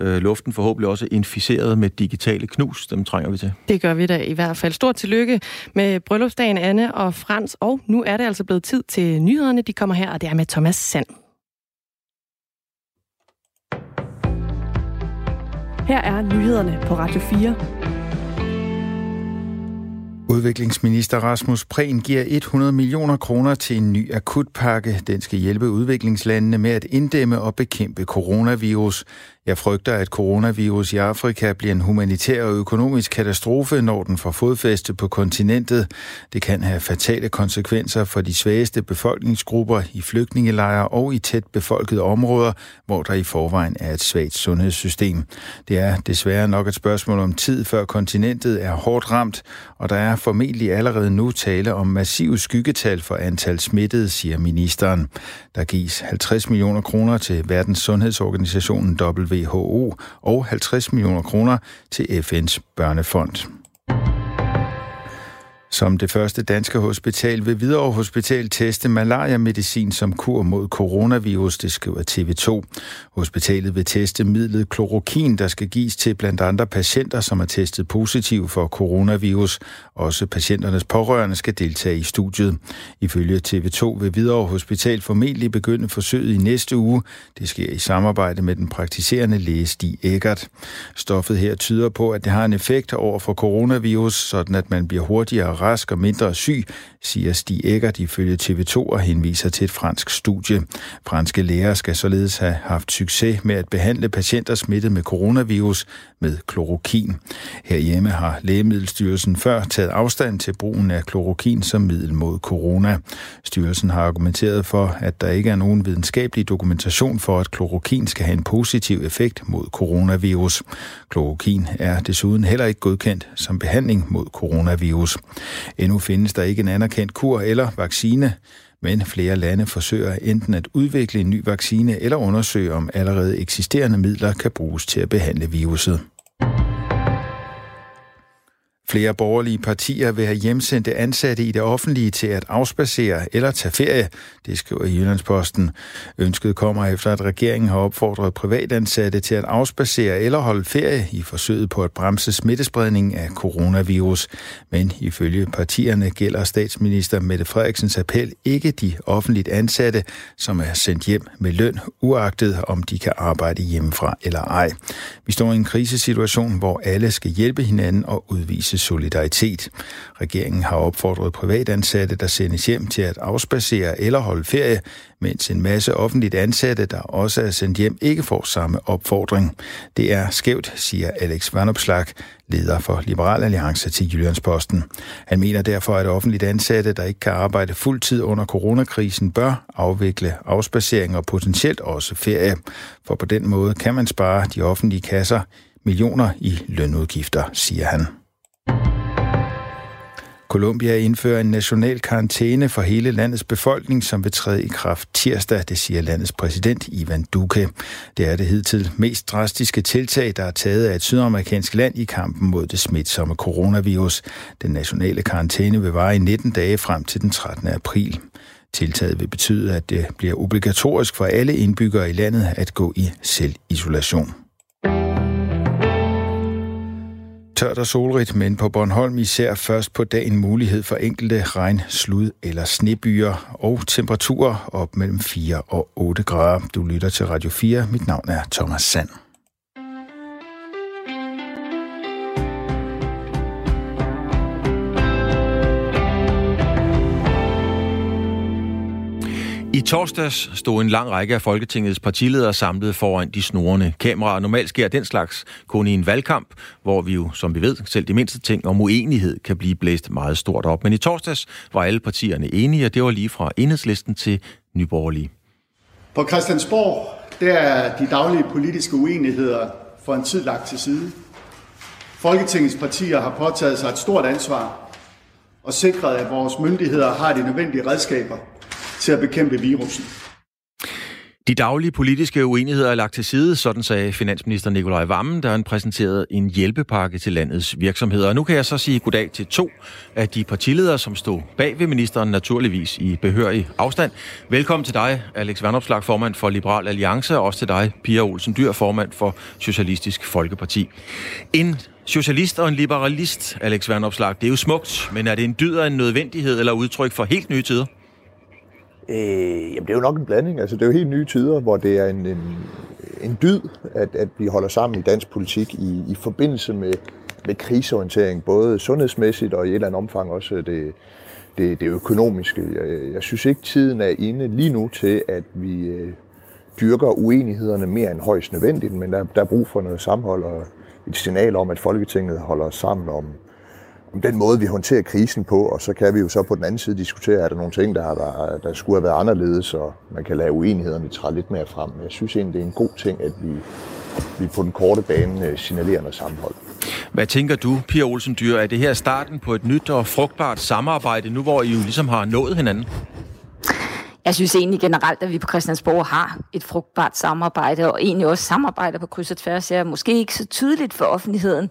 øh, luften forhåbentlig også inficeret med digitale knus. Dem trænger vi til. Det gør vi da i hvert fald. Stort tillykke med bryllupsdagen, Anne og Frans. Og nu er det altså blevet tid til nyhederne. De kommer her, og det er med Thomas Sand. Her er nyhederne på Radio 4. Udviklingsminister Rasmus Prehn giver 100 millioner kroner til en ny akutpakke. Den skal hjælpe udviklingslandene med at inddæmme og bekæmpe coronavirus. Jeg frygter, at coronavirus i Afrika bliver en humanitær og økonomisk katastrofe, når den får fodfæste på kontinentet. Det kan have fatale konsekvenser for de svageste befolkningsgrupper i flygtningelejre og i tæt befolkede områder, hvor der i forvejen er et svagt sundhedssystem. Det er desværre nok et spørgsmål om tid, før kontinentet er hårdt ramt, og der er formentlig allerede nu tale om massive skyggetal for antal smittede, siger ministeren. Der gives 50 millioner kroner til Verdens Sundhedsorganisationen WHO og 50 millioner kroner til FN's børnefond. Som det første danske hospital vil Hvidovre Hospital teste malaria-medicin som kur mod coronavirus, det skriver TV2. Hospitalet vil teste midlet klorokin, der skal gives til blandt andre patienter, som er testet positiv for coronavirus. Også patienternes pårørende skal deltage i studiet. Ifølge TV2 vil Hvidovre Hospital formentlig begynde forsøget i næste uge. Det sker i samarbejde med den praktiserende læge Stig Eggert. Stoffet her tyder på, at det har en effekt over for coronavirus, sådan at man bliver hurtigere rask og mindre syg, siger Stig Eggert ifølge TV2 og henviser til et fransk studie. Franske læger skal således have haft succes med at behandle patienter smittet med coronavirus med klorokin. Herhjemme har Lægemiddelstyrelsen før taget afstand til brugen af klorokin som middel mod corona. Styrelsen har argumenteret for, at der ikke er nogen videnskabelig dokumentation for, at klorokin skal have en positiv effekt mod coronavirus. Klorokin er desuden heller ikke godkendt som behandling mod coronavirus. Endnu findes der ikke en anerkendt kur eller vaccine, men flere lande forsøger enten at udvikle en ny vaccine eller undersøge, om allerede eksisterende midler kan bruges til at behandle viruset. Flere borgerlige partier vil have hjemsendte ansatte i det offentlige til at afspacere eller tage ferie, det skriver Jyllandsposten. Ønsket kommer efter, at regeringen har opfordret privatansatte til at afspacere eller holde ferie i forsøget på at bremse smittespredningen af coronavirus. Men ifølge partierne gælder statsminister Mette Frederiksens appel ikke de offentligt ansatte, som er sendt hjem med løn, uagtet om de kan arbejde hjemmefra eller ej. Vi står i en krisesituation, hvor alle skal hjælpe hinanden og udvise solidaritet. Regeringen har opfordret privatansatte, der sendes hjem til at afspacere eller holde ferie, mens en masse offentligt ansatte, der også er sendt hjem, ikke får samme opfordring. Det er skævt, siger Alex Vanopslag, leder for Liberal Alliance til Jyllandsposten. Han mener derfor, at offentligt ansatte, der ikke kan arbejde fuld tid under coronakrisen, bør afvikle afspacering og potentielt også ferie. For på den måde kan man spare de offentlige kasser millioner i lønudgifter, siger han. Colombia indfører en national karantæne for hele landets befolkning, som vil træde i kraft tirsdag, det siger landets præsident Ivan Duque. Det er det hidtil mest drastiske tiltag, der er taget af et sydamerikansk land i kampen mod det smitsomme coronavirus. Den nationale karantæne vil vare i 19 dage frem til den 13. april. Tiltaget vil betyde, at det bliver obligatorisk for alle indbyggere i landet at gå i selvisolation. Tørt og solrigt, men på Bornholm især først på dagen mulighed for enkelte regn, slud eller snebyer og temperaturer op mellem 4 og 8 grader. Du lytter til Radio 4. Mit navn er Thomas Sand. I torsdags stod en lang række af Folketingets partiledere samlet foran de snorende kameraer. Normalt sker den slags kun i en valgkamp, hvor vi jo, som vi ved, selv de mindste ting om uenighed kan blive blæst meget stort op. Men i torsdags var alle partierne enige, og det var lige fra enhedslisten til nyborgerlige. På Christiansborg der er de daglige politiske uenigheder for en tid lagt til side. Folketingets partier har påtaget sig et stort ansvar og sikret, at vores myndigheder har de nødvendige redskaber til at bekæmpe virusen. De daglige politiske uenigheder er lagt til side, sådan sagde finansminister Nikolaj Vammen, da han præsenterede en hjælpepakke til landets virksomheder. Og nu kan jeg så sige goddag til to af de partiledere, som stod bag ved ministeren, naturligvis i behørig afstand. Velkommen til dig, Alex Vandopslag, formand for Liberal Alliance, og også til dig, Pia Olsen Dyr, formand for Socialistisk Folkeparti. En socialist og en liberalist, Alex Vandopslag, det er jo smukt, men er det en dyd af en nødvendighed eller udtryk for helt nye tider? Øh, jamen, det er jo nok en blanding. Altså, det er jo helt nye tider, hvor det er en, en, en dyd, at, at vi holder sammen i dansk politik i, i forbindelse med, med kriseorientering, både sundhedsmæssigt og i et eller andet omfang også det, det, det økonomiske. Jeg, jeg synes ikke, tiden er inde lige nu til, at vi øh, dyrker uenighederne mere end højst nødvendigt, men der, der er brug for noget sammenhold og et signal om, at Folketinget holder sammen om, om den måde, vi håndterer krisen på, og så kan vi jo så på den anden side diskutere, er der nogle ting, der, der, der skulle have været anderledes, og man kan lade uenighederne træde lidt mere frem. Men jeg synes egentlig, det er en god ting, at vi, vi på den korte bane øh, signalerer noget sammenhold. Hvad tænker du, Pia Olsen Dyr? Er det her starten på et nyt og frugtbart samarbejde, nu hvor I jo ligesom har nået hinanden? Jeg synes egentlig generelt, at vi på Christiansborg har et frugtbart samarbejde, og egentlig også samarbejder på kryds og tværs. er måske ikke så tydeligt for offentligheden,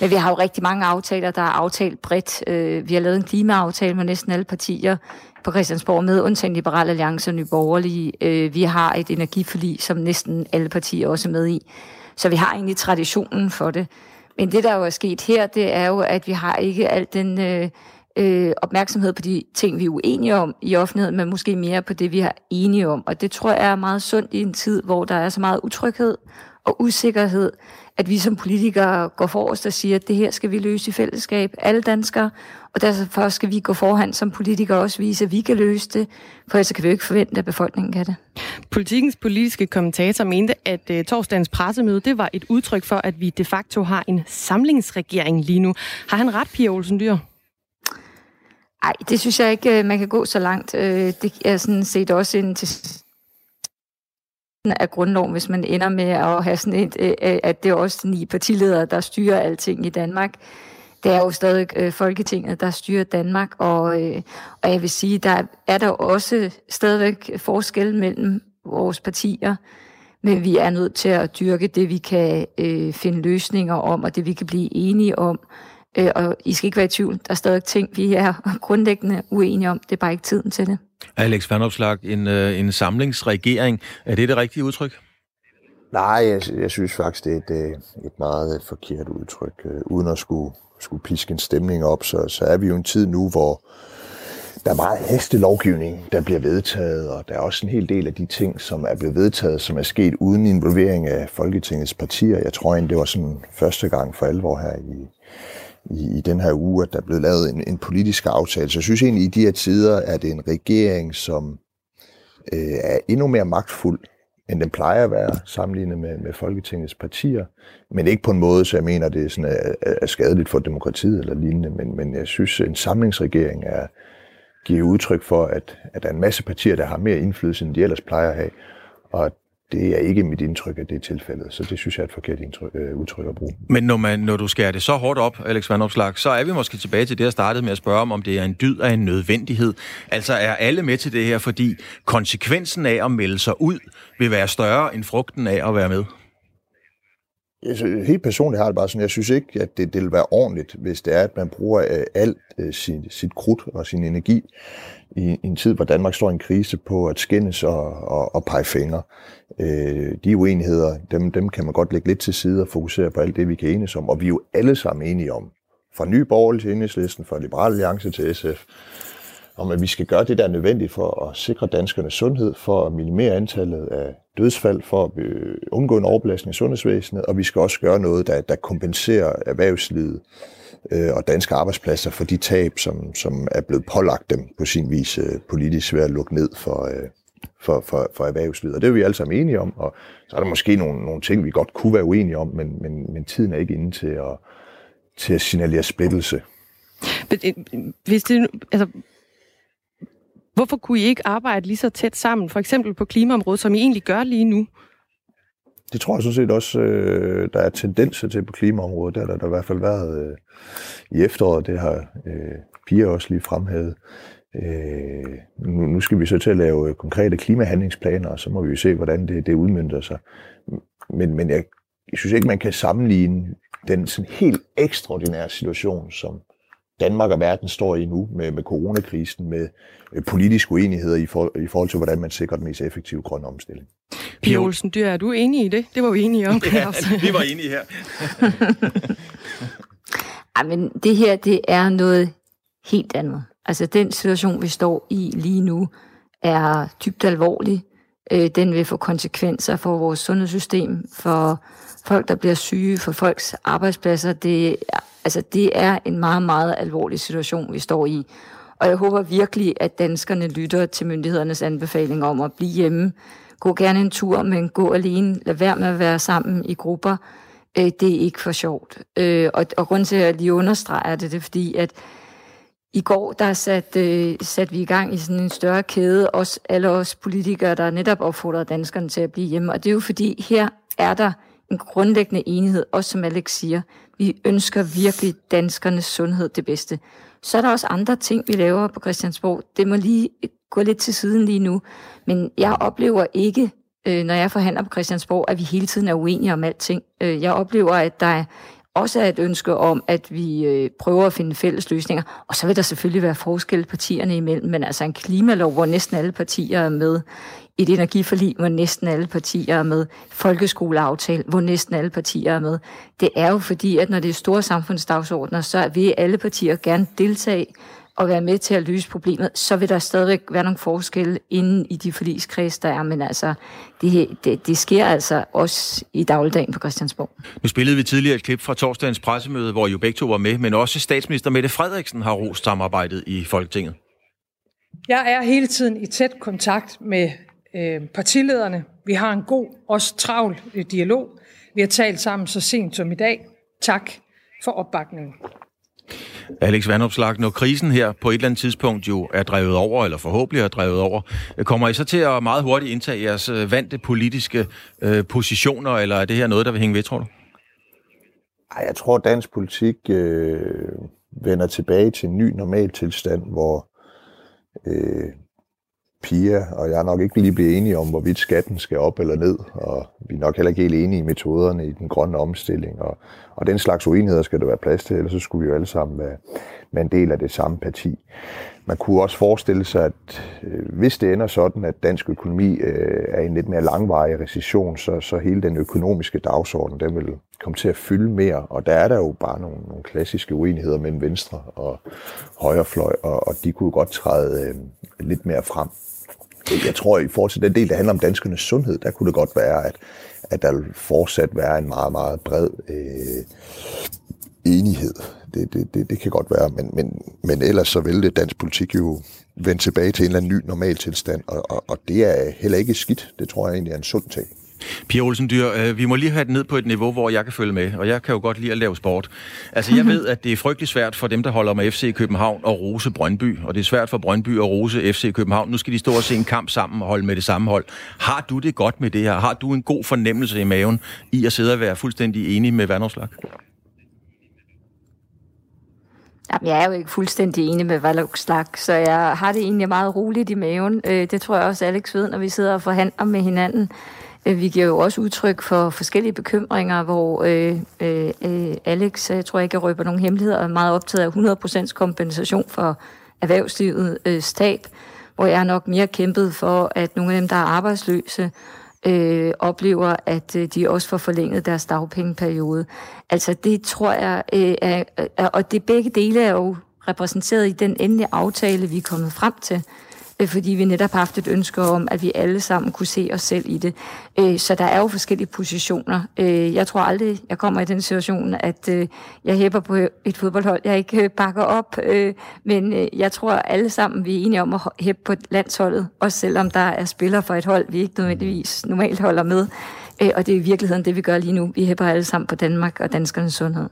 men vi har jo rigtig mange aftaler, der er aftalt bredt. Øh, vi har lavet en klimaaftale med næsten alle partier på Christiansborg med, undtagen Liberale Alliance og Nye Borgerlige. Øh, vi har et energiforlig, som næsten alle partier også er med i. Så vi har egentlig traditionen for det. Men det, der jo er sket her, det er jo, at vi har ikke al den øh, øh, opmærksomhed på de ting, vi er uenige om i offentligheden, men måske mere på det, vi er enige om. Og det tror jeg er meget sundt i en tid, hvor der er så meget utryghed og usikkerhed, at vi som politikere går forrest og siger, at det her skal vi løse i fællesskab, alle danskere, og derfor skal vi gå forhånd som politikere også vise, at vi kan løse det, for ellers kan vi jo ikke forvente, at befolkningen kan det. Politikens politiske kommentator mente, at uh, torsdagens pressemøde det var et udtryk for, at vi de facto har en samlingsregering lige nu. Har han ret, Pia Olsen Dyr? Nej, det synes jeg ikke, øh, man kan gå så langt. Øh, det er sådan set også en til af grundloven, hvis man ender med at have sådan et, øh, at det er også ni partiledere, der styrer alting i Danmark. Det er jo stadig Folketinget, der styrer Danmark, og, og jeg vil sige, der er der også stadigvæk forskel mellem vores partier, men vi er nødt til at dyrke det, vi kan øh, finde løsninger om, og det vi kan blive enige om. Øh, og I skal ikke være i tvivl, der er stadig ting, vi er grundlæggende uenige om. Det er bare ikke tiden til det. Alex Vandopslag, en, øh, en samlingsregering, er det det rigtige udtryk? Nej, jeg, jeg synes faktisk, det er et, øh, et meget forkert udtryk. Øh, uden at skulle, skulle piske en stemning op, så, så er vi jo en tid nu, hvor der er meget hestelovgivning, der bliver vedtaget, og der er også en hel del af de ting, som er blevet vedtaget, som er sket uden involvering af Folketingets partier. Jeg tror egentlig, det var sådan første gang for alvor her i, i, i den her uge, at der er blevet lavet en, en politisk aftale. Så jeg synes egentlig, at i de her tider er det en regering, som øh, er endnu mere magtfuld, end den plejer at være, sammenlignet med, med Folketingets partier. Men ikke på en måde, så jeg mener, det er, sådan, er, er skadeligt for demokratiet eller lignende. Men, men jeg synes, at en samlingsregering er, giver udtryk for, at, at der er en masse partier, der har mere indflydelse, end de ellers plejer at have. Og det er ikke mit indtryk, at det er tilfældet, så det synes jeg er et forkert indtryk, øh, udtryk at bruge. Men når, man, når du skærer det så hårdt op, Alex Van Opslag, så er vi måske tilbage til det, jeg startede med at spørge om, om det er en dyd af en nødvendighed. Altså er alle med til det her, fordi konsekvensen af at melde sig ud vil være større end frugten af at være med? Helt personligt har det bare sådan, jeg synes ikke, at det, det vil være ordentligt, hvis det er, at man bruger øh, alt øh, sit, sit krudt og sin energi i, en tid, hvor Danmark står i en krise på at skændes og, og, og pege fingre. Øh, de uenigheder, dem, dem kan man godt lægge lidt til side og fokusere på alt det, vi kan enes om. Og vi er jo alle sammen enige om, fra Nye Borgerlige til Enhedslisten, fra Liberale Alliance til SF, om at vi skal gøre det, der er nødvendigt for at sikre danskernes sundhed, for at minimere antallet af dødsfald, for at øh, undgå en overbelastning i sundhedsvæsenet, og vi skal også gøre noget, der, der kompenserer erhvervslivet øh, og danske arbejdspladser for de tab, som, som er blevet pålagt dem på sin vis øh, politisk ved at lukke ned for, øh, for, for, for erhvervslivet. Og det er vi alle sammen enige om, og så er der måske nogle, nogle ting, vi godt kunne være uenige om, men, men, men tiden er ikke inde til at, til at signalere splittelse. Øh, hvis det, altså, hvorfor kunne I ikke arbejde lige så tæt sammen, for eksempel på klimaområdet, som I egentlig gør lige nu? Det tror jeg sådan set også, øh, der er tendenser til på klimaområdet. Der har der i hvert fald været øh, i efteråret, det har øh, Pia også lige fremhævet. Øh, nu, nu skal vi så til at lave konkrete klimahandlingsplaner, og så må vi jo se, hvordan det, det udmyndter sig. Men, men jeg, jeg synes ikke, man kan sammenligne den sådan helt ekstraordinære situation, som Danmark og verden står i nu med, med coronakrisen, med øh, politiske uenigheder i, for, i forhold til, hvordan man sikrer den mest effektive grønne omstilling. Pia Olsen Dyr, er du enig i det? Det var vi enige om. Ja, vi var enige her. Ej, men det her, det er noget helt andet. Altså den situation, vi står i lige nu, er dybt alvorlig. Øh, den vil få konsekvenser for vores sundhedssystem, for folk, der bliver syge, for folks arbejdspladser. Det, altså, det er en meget, meget alvorlig situation, vi står i. Og jeg håber virkelig, at danskerne lytter til myndighedernes anbefaling om at blive hjemme. Gå gerne en tur, men gå alene. Lad være med at være sammen i grupper. Øh, det er ikke for sjovt. Øh, og, og grunden til, at jeg lige understreger det, det er fordi, at i går der sat, øh, sat vi i gang i sådan en større kæde, også alle os politikere, der netop opfordrer danskerne til at blive hjemme. Og det er jo fordi, her er der en grundlæggende enighed, også som Alex siger. Vi ønsker virkelig danskernes sundhed det bedste. Så er der også andre ting, vi laver på Christiansborg. Det må lige gå lidt til siden lige nu. Men jeg oplever ikke, øh, når jeg forhandler på Christiansborg, at vi hele tiden er uenige om alting. Øh, jeg oplever, at der er også er et ønske om, at vi øh, prøver at finde fælles løsninger. Og så vil der selvfølgelig være forskel partierne imellem, men altså en klimalov, hvor næsten alle partier er med, et energiforlig, hvor næsten alle partier er med, folkeskoleaftale, hvor næsten alle partier er med. Det er jo fordi, at når det er store samfundsdagsordner, så vil alle partier gerne deltage og være med til at løse problemet, så vil der stadigvæk være nogle forskelle inden i de forligskreds, der er. Men altså, det, det, det sker altså også i dagligdagen på Christiansborg. Nu spillede vi tidligere et klip fra torsdagens pressemøde, hvor jo begge to var med, men også statsminister Mette Frederiksen har rost samarbejdet i Folketinget. Jeg er hele tiden i tæt kontakt med øh, partilederne. Vi har en god, også travl øh, dialog. Vi har talt sammen så sent som i dag. Tak for opbakningen. Alex Vandopslag, når krisen her på et eller andet tidspunkt jo er drevet over, eller forhåbentlig er drevet over, kommer I så til at meget hurtigt indtage jeres øh, vante politiske øh, positioner, eller er det her noget, der vil hænge ved, tror du? Ej, jeg tror, dansk politik øh, vender tilbage til en ny normal tilstand, hvor øh, Pia og jeg nok ikke lige blive enige om, hvorvidt skatten skal op eller ned, og vi er nok heller ikke helt enige i metoderne i den grønne omstilling, og, og den slags uenigheder skal der være plads til, ellers så skulle vi jo alle sammen være, være en del af det samme parti. Man kunne også forestille sig, at øh, hvis det ender sådan, at dansk økonomi øh, er i en lidt mere langvarig recession, så, så hele den økonomiske dagsorden, den vil komme til at fylde mere, og der er der jo bare nogle, nogle klassiske uenigheder mellem venstre og højrefløj, og, og de kunne godt træde øh, lidt mere frem. Jeg tror, i forhold til den del, der handler om danskernes sundhed, der kunne det godt være, at, at der vil fortsat være en meget, meget bred øh, enighed. Det, det, det, det kan godt være, men, men, men ellers så vil det dansk politik jo vende tilbage til en eller anden ny normal tilstand, og, og, og det er heller ikke skidt. Det tror jeg egentlig er en sund ting. Pia Olsen Dyr, øh, vi må lige have det ned på et niveau, hvor jeg kan følge med, og jeg kan jo godt lide at lave sport. Altså, jeg ved, at det er frygtelig svært for dem, der holder med FC København og rose Brøndby, og det er svært for Brøndby at rose FC København. Nu skal de stå og se en kamp sammen og holde med det samme hold. Har du det godt med det her? Har du en god fornemmelse i maven i at sidde og være fuldstændig enig med Vandopslag? Jamen, jeg er jo ikke fuldstændig enig med Valokslag, så jeg har det egentlig meget roligt i maven. Øh, det tror jeg også, Alex ved, når vi sidder og forhandler med hinanden. Øh, vi giver jo også udtryk for forskellige bekymringer, hvor øh, øh, øh Alex, øh, jeg tror ikke, jeg røber nogen hemmeligheder, er meget optaget af 100% kompensation for erhvervslivet øh, stab, hvor jeg nok mere kæmpet for, at nogle af dem, der er arbejdsløse, øh, oplever, at øh, de også får forlænget deres dagpengeperiode. Altså det tror jeg, øh, er, er, og det begge dele er jo repræsenteret i den endelige aftale, vi er kommet frem til Øh, fordi vi netop har haft et ønske om, at vi alle sammen kunne se os selv i det. Øh, så der er jo forskellige positioner. Øh, jeg tror aldrig, jeg kommer i den situation, at jeg hæpper på et fodboldhold, jeg ikke bakker op, men jeg tror alle sammen, vi er enige om at hæppe på landsholdet, også selvom der er spillere for et hold, vi ikke nødvendigvis normalt holder med. Og det er i virkeligheden det, vi gør lige nu. Vi hæpper alle sammen på Danmark og danskernes sundhed.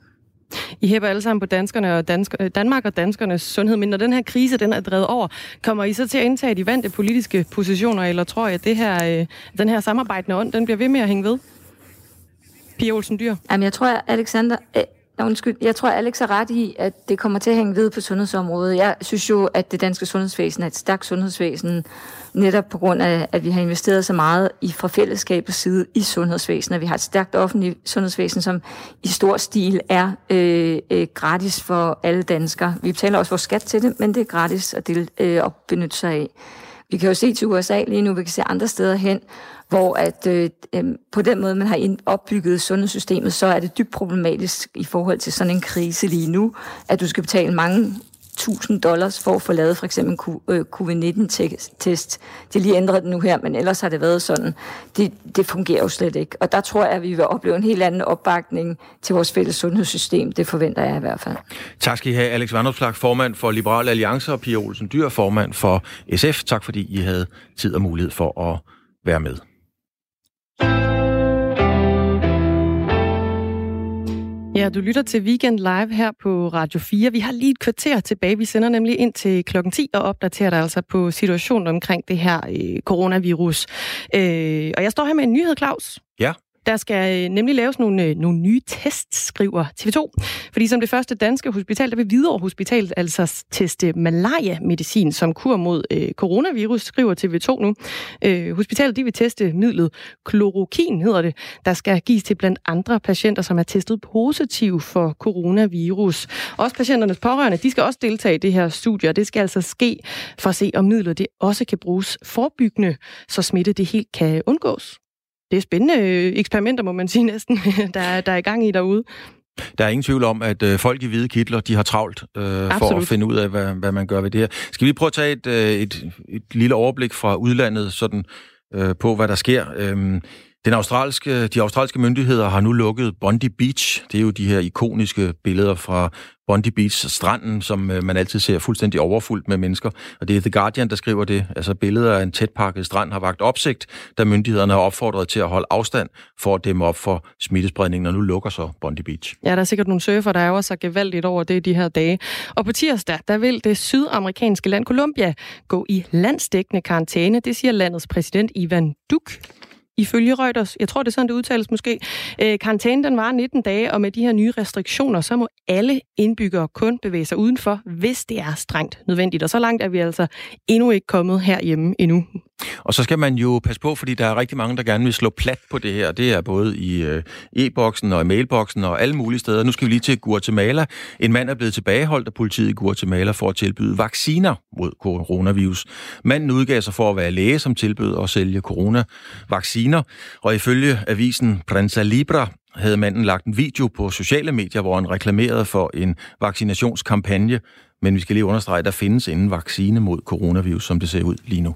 I hæber alle sammen på danskerne og dansk, øh, Danmark og danskernes sundhed, men når den her krise den er drevet over, kommer I så til at indtage de vante politiske positioner, eller tror jeg, at det her, øh, den her samarbejdende ånd, den bliver ved med at hænge ved? Pia Olsen Dyr? Jamen, jeg tror, at Alexander... Undskyld, jeg tror, Alex har ret i, at det kommer til at hænge ved på sundhedsområdet. Jeg synes jo, at det danske sundhedsvæsen er et stærkt sundhedsvæsen, netop på grund af, at vi har investeret så meget i fra fællesskabets side i sundhedsvæsenet. Vi har et stærkt offentligt sundhedsvæsen, som i stor stil er øh, øh, gratis for alle danskere. Vi betaler også vores skat til det, men det er gratis at, dele, øh, at benytte sig af. Vi kan jo se til USA lige nu, vi kan se andre steder hen, hvor at øh, øh, på den måde, man har opbygget sundhedssystemet, så er det dybt problematisk i forhold til sådan en krise lige nu, at du skal betale mange 1000 dollars for at få lavet for eksempel en øh, covid-19-test. De lige ændret det nu her, men ellers har det været sådan. Det, det fungerer jo slet ikke. Og der tror jeg, at vi vil opleve en helt anden opbakning til vores fælles sundhedssystem. Det forventer jeg i hvert fald. Tak skal I have, Alex Vandopslag, formand for Liberale Alliance, og Pia Olsen Dyr, formand for SF. Tak fordi I havde tid og mulighed for at være med. Ja, du lytter til Weekend Live her på Radio 4. Vi har lige et kvarter tilbage. Vi sender nemlig ind til klokken 10 og opdaterer dig altså på situationen omkring det her øh, coronavirus. Øh, og jeg står her med en nyhed, Claus. Der skal øh, nemlig laves nogle, øh, nogle nye tests, skriver TV2. Fordi som det første danske hospital, der vil Hvidovre Hospital altså teste malaria-medicin som kur mod øh, coronavirus, skriver TV2 nu. Øh, hospitalet de vil teste midlet klorokin, hedder det, der skal gives til blandt andre patienter, som er testet positiv for coronavirus. Også patienternes pårørende, de skal også deltage i det her studie, og det skal altså ske for at se, om midlet det også kan bruges forebyggende, så smitte det helt kan undgås det er spændende øh, eksperimenter, må man sige næsten, der, er, der er i gang i derude. Der er ingen tvivl om, at øh, folk i hvide kitler, de har travlt øh, for at finde ud af, hvad, hvad man gør ved det her. Skal vi prøve at tage et, øh, et, et lille overblik fra udlandet sådan, øh, på, hvad der sker? Øh, den australske, de australske myndigheder har nu lukket Bondi Beach. Det er jo de her ikoniske billeder fra Bondi Beach, stranden, som øh, man altid ser fuldstændig overfuldt med mennesker. Og det er The Guardian, der skriver det. Altså billeder af en tætpakket strand har vagt opsigt, da myndighederne har opfordret til at holde afstand for at dæmme op for smittespredningen, og nu lukker så Bondi Beach. Ja, der er sikkert nogle surfer, der er så gevaldigt over det de her dage. Og på tirsdag, der vil det sydamerikanske land Colombia gå i landsdækkende karantæne. Det siger landets præsident Ivan Duque ifølge Reuters. Jeg tror, det er sådan, det udtales måske. Øh, karantænen den var 19 dage, og med de her nye restriktioner, så må alle indbyggere kun bevæge sig udenfor, hvis det er strengt nødvendigt. Og så langt er vi altså endnu ikke kommet herhjemme endnu. Og så skal man jo passe på, fordi der er rigtig mange, der gerne vil slå plat på det her. Det er både i øh, e-boksen og i mailboksen og alle mulige steder. Nu skal vi lige til Guatemala. En mand er blevet tilbageholdt af politiet i Guatemala for at tilbyde vacciner mod coronavirus. Manden udgav sig for at være læge, som tilbød at sælge coronavacciner. Og ifølge avisen Prensa Libra havde manden lagt en video på sociale medier, hvor han reklamerede for en vaccinationskampagne. Men vi skal lige understrege, at der findes ingen vaccine mod coronavirus, som det ser ud lige nu.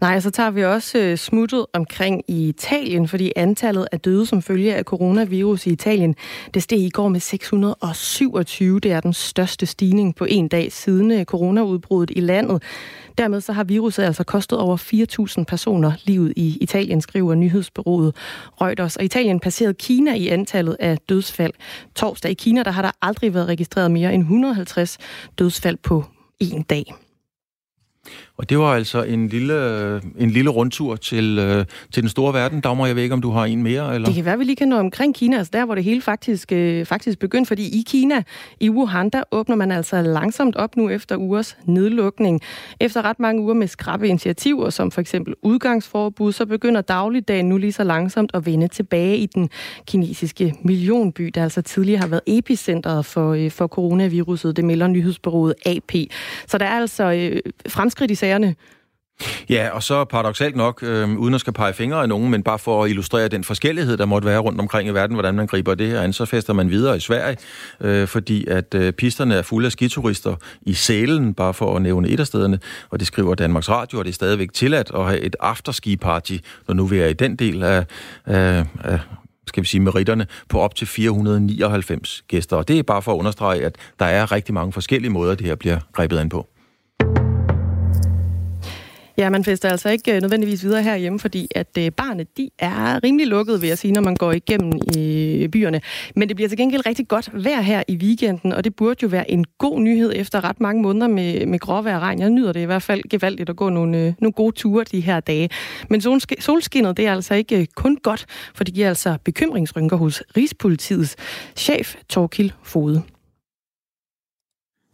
Nej, så tager vi også øh, smuttet omkring i Italien, fordi antallet af døde som følge af coronavirus i Italien, det steg i går med 627. Det er den største stigning på en dag siden øh, coronaudbruddet i landet. Dermed så har viruset altså kostet over 4.000 personer livet i Italien, skriver nyhedsbyrået Reuters. Og Italien passerede Kina i antallet af dødsfald. Torsdag i Kina, der har der aldrig været registreret mere end 150 dødsfald på en dag. Og det var altså en lille, en lille rundtur til, øh, til den store verden. Dagmar, jeg ved ikke, om du har en mere? Eller? Det kan være, vi lige kan nå omkring Kina, altså der, hvor det hele faktisk, øh, faktisk begyndte. Fordi i Kina, i Wuhan, der åbner man altså langsomt op nu efter ugers nedlukning. Efter ret mange uger med skrappe initiativer, som for eksempel udgangsforbud, så begynder dagligdagen nu lige så langsomt at vende tilbage i den kinesiske millionby, der altså tidligere har været epicentret for, øh, for coronaviruset. Det melder nyhedsbureauet AP. Så der er altså øh, fremskridt i sagerne Ja, og så paradoxalt nok, øh, uden at skal pege fingre af nogen, men bare for at illustrere den forskellighed, der måtte være rundt omkring i verden, hvordan man griber det her an, så fester man videre i Sverige, øh, fordi at øh, pisterne er fulde af skiturister i Sælen, bare for at nævne et af stederne, og det skriver Danmarks Radio, og det er stadigvæk tilladt at have et afterski-party, når nu vi er i den del af, af, af skal vi sige, meritterne på op til 499 gæster. Og det er bare for at understrege, at der er rigtig mange forskellige måder, det her bliver grebet an på. Ja, man fester altså ikke øh, nødvendigvis videre herhjemme, fordi at øh, barnet, de er rimelig lukket, vil jeg sige, når man går igennem i byerne. Men det bliver til gengæld rigtig godt vejr her i weekenden, og det burde jo være en god nyhed efter ret mange måneder med, med gråvejr og regn. Jeg nyder det i hvert fald gevaldigt at gå nogle, nogle gode ture de her dage. Men solskinnet, det er altså ikke kun godt, for det giver altså bekymringsrynker hos Rigspolitiets chef, Torkil Fode.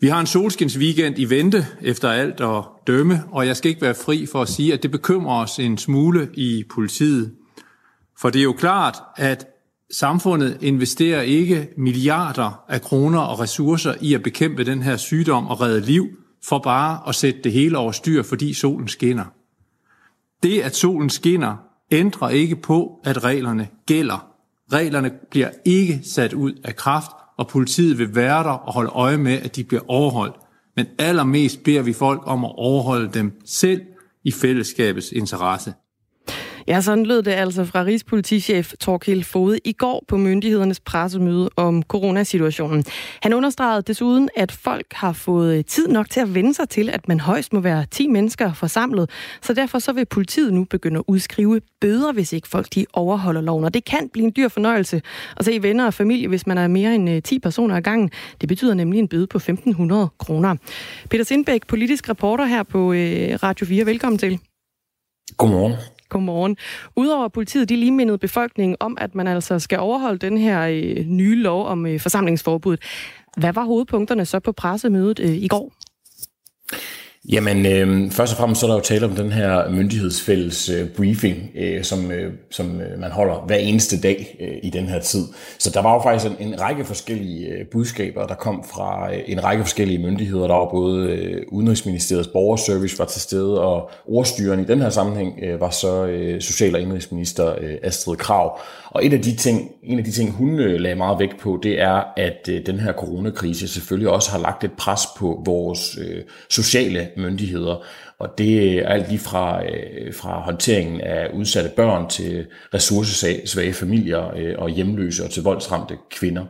Vi har en solskins weekend i vente efter alt at dømme, og jeg skal ikke være fri for at sige, at det bekymrer os en smule i politiet. For det er jo klart, at samfundet investerer ikke milliarder af kroner og ressourcer i at bekæmpe den her sygdom og redde liv, for bare at sætte det hele over styr, fordi solen skinner. Det, at solen skinner, ændrer ikke på, at reglerne gælder. Reglerne bliver ikke sat ud af kraft, og politiet vil være der og holde øje med, at de bliver overholdt. Men allermest beder vi folk om at overholde dem selv i fællesskabets interesse. Ja, sådan lød det altså fra Rigspolitichef Torkild Fode i går på myndighedernes pressemøde om coronasituationen. Han understregede desuden, at folk har fået tid nok til at vende sig til, at man højst må være 10 mennesker forsamlet. Så derfor så vil politiet nu begynde at udskrive bøder, hvis ikke folk de overholder loven. Og det kan blive en dyr fornøjelse at se venner og familie, hvis man er mere end øh, 10 personer ad gangen. Det betyder nemlig en bøde på 1.500 kroner. Peter Sindbæk, politisk reporter her på øh, Radio 4. Velkommen til. Godmorgen. Godmorgen. Udover politiet de lige mindede befolkningen om, at man altså skal overholde den her øh, nye lov om øh, forsamlingsforbuddet. Hvad var hovedpunkterne så på pressemødet øh, i går? Jamen, øh, først og fremmest så er der jo tale om den her myndighedsfælles øh, briefing, øh, som, øh, som øh, man holder hver eneste dag øh, i den her tid. Så der var jo faktisk en, en række forskellige øh, budskaber, der kom fra øh, en række forskellige myndigheder. Der var både øh, Udenrigsministeriets borgerservice var til stede, og ordstyren i den her sammenhæng øh, var så øh, Social- og Indrigsminister øh, Astrid Krav. Og et af de ting, en af de ting, hun øh, lagde meget vægt på, det er, at øh, den her coronakrise selvfølgelig også har lagt et pres på vores øh, sociale myndigheder. Og det er alt lige fra, øh, fra håndteringen af udsatte børn til ressourcesvage familier øh, og hjemløse og til voldsramte kvinder.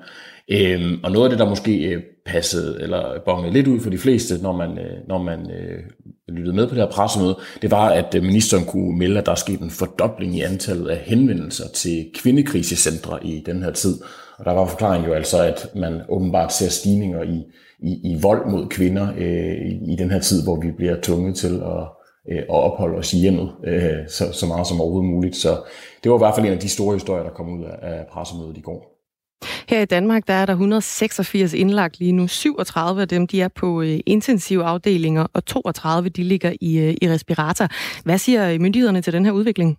Øhm, og noget af det, der måske øh, passede eller bongede lidt ud for de fleste, når man, når man øh, lyttede med på det her pressemøde, det var, at ministeren kunne melde, at der er sket en fordobling i antallet af henvendelser til kvindekrisecentre i den her tid. Og der var forklaringen jo altså, at man åbenbart ser stigninger i, i, i vold mod kvinder øh, i, i den her tid, hvor vi bliver tvunget til at, øh, at opholde os i hjemmet øh, så, så meget som overhovedet muligt. Så det var i hvert fald en af de store historier, der kom ud af pressemødet i går. Her i Danmark der er der 186 indlagt lige nu. 37 af dem de er på øh, intensive afdelinger, og 32 de ligger i, øh, i respirator. Hvad siger øh, myndighederne til den her udvikling?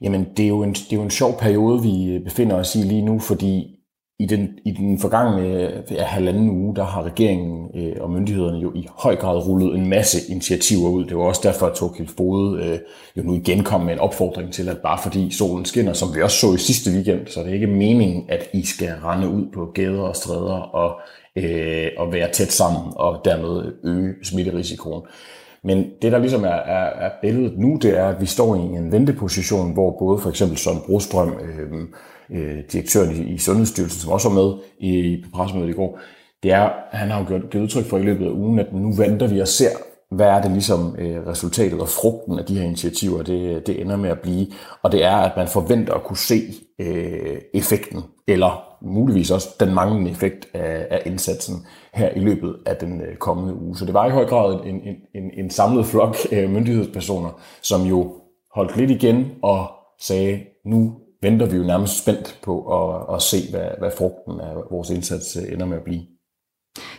Jamen, det er, jo en, det er jo en sjov periode, vi øh, befinder os i lige nu, fordi i den, I den forgangne ja, halvanden uge, der har regeringen øh, og myndighederne jo i høj grad rullet en masse initiativer ud. Det var også derfor, at Torkild Fode øh, jo nu igen kom med en opfordring til, at bare fordi solen skinner, som vi også så i sidste weekend, så det er ikke meningen, at I skal rende ud på gader og stræder og, øh, og være tæt sammen og dermed øge smitterisikoen. Men det, der ligesom er, er, er billedet nu, det er, at vi står i en venteposition, hvor både for eksempel Søren Brostrøm, øh, øh, direktøren i, i Sundhedsstyrelsen, som også var med i, på pressemødet i går, det er, han har jo gjort, givet udtryk for i løbet af ugen, at nu venter vi og ser, hvad er det ligesom øh, resultatet og frugten af de her initiativer, det, det ender med at blive. Og det er, at man forventer at kunne se øh, effekten, eller muligvis også den manglende effekt af, af indsatsen her i løbet af den øh, kommende uge. Så det var i høj grad en, en, en, en samlet flok øh, myndighedspersoner, som jo holdt lidt igen og sagde, nu venter vi jo nærmest spændt på at, at se, hvad, hvad frugten af vores indsats øh, ender med at blive.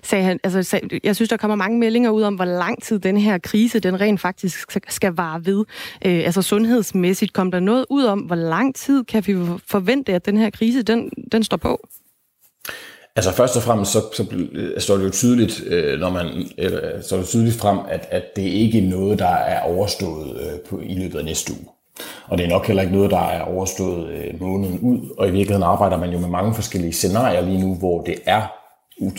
Sagde han, altså, sag, jeg synes, der kommer mange meldinger ud om, hvor lang tid den her krise, den rent faktisk skal vare ved. Øh, altså sundhedsmæssigt, kom der noget ud om, hvor lang tid kan vi forvente, at den her krise, den, den står på? Altså først og fremmest så, så øh, står det jo tydeligt, øh, når man eller, øh, står det tydeligt frem, at, at det ikke er noget, der er overstået øh, på, i løbet af næste uge. Og det er nok heller ikke noget, der er overstået øh, måneden ud. Og i virkeligheden arbejder man jo med mange forskellige scenarier lige nu, hvor det er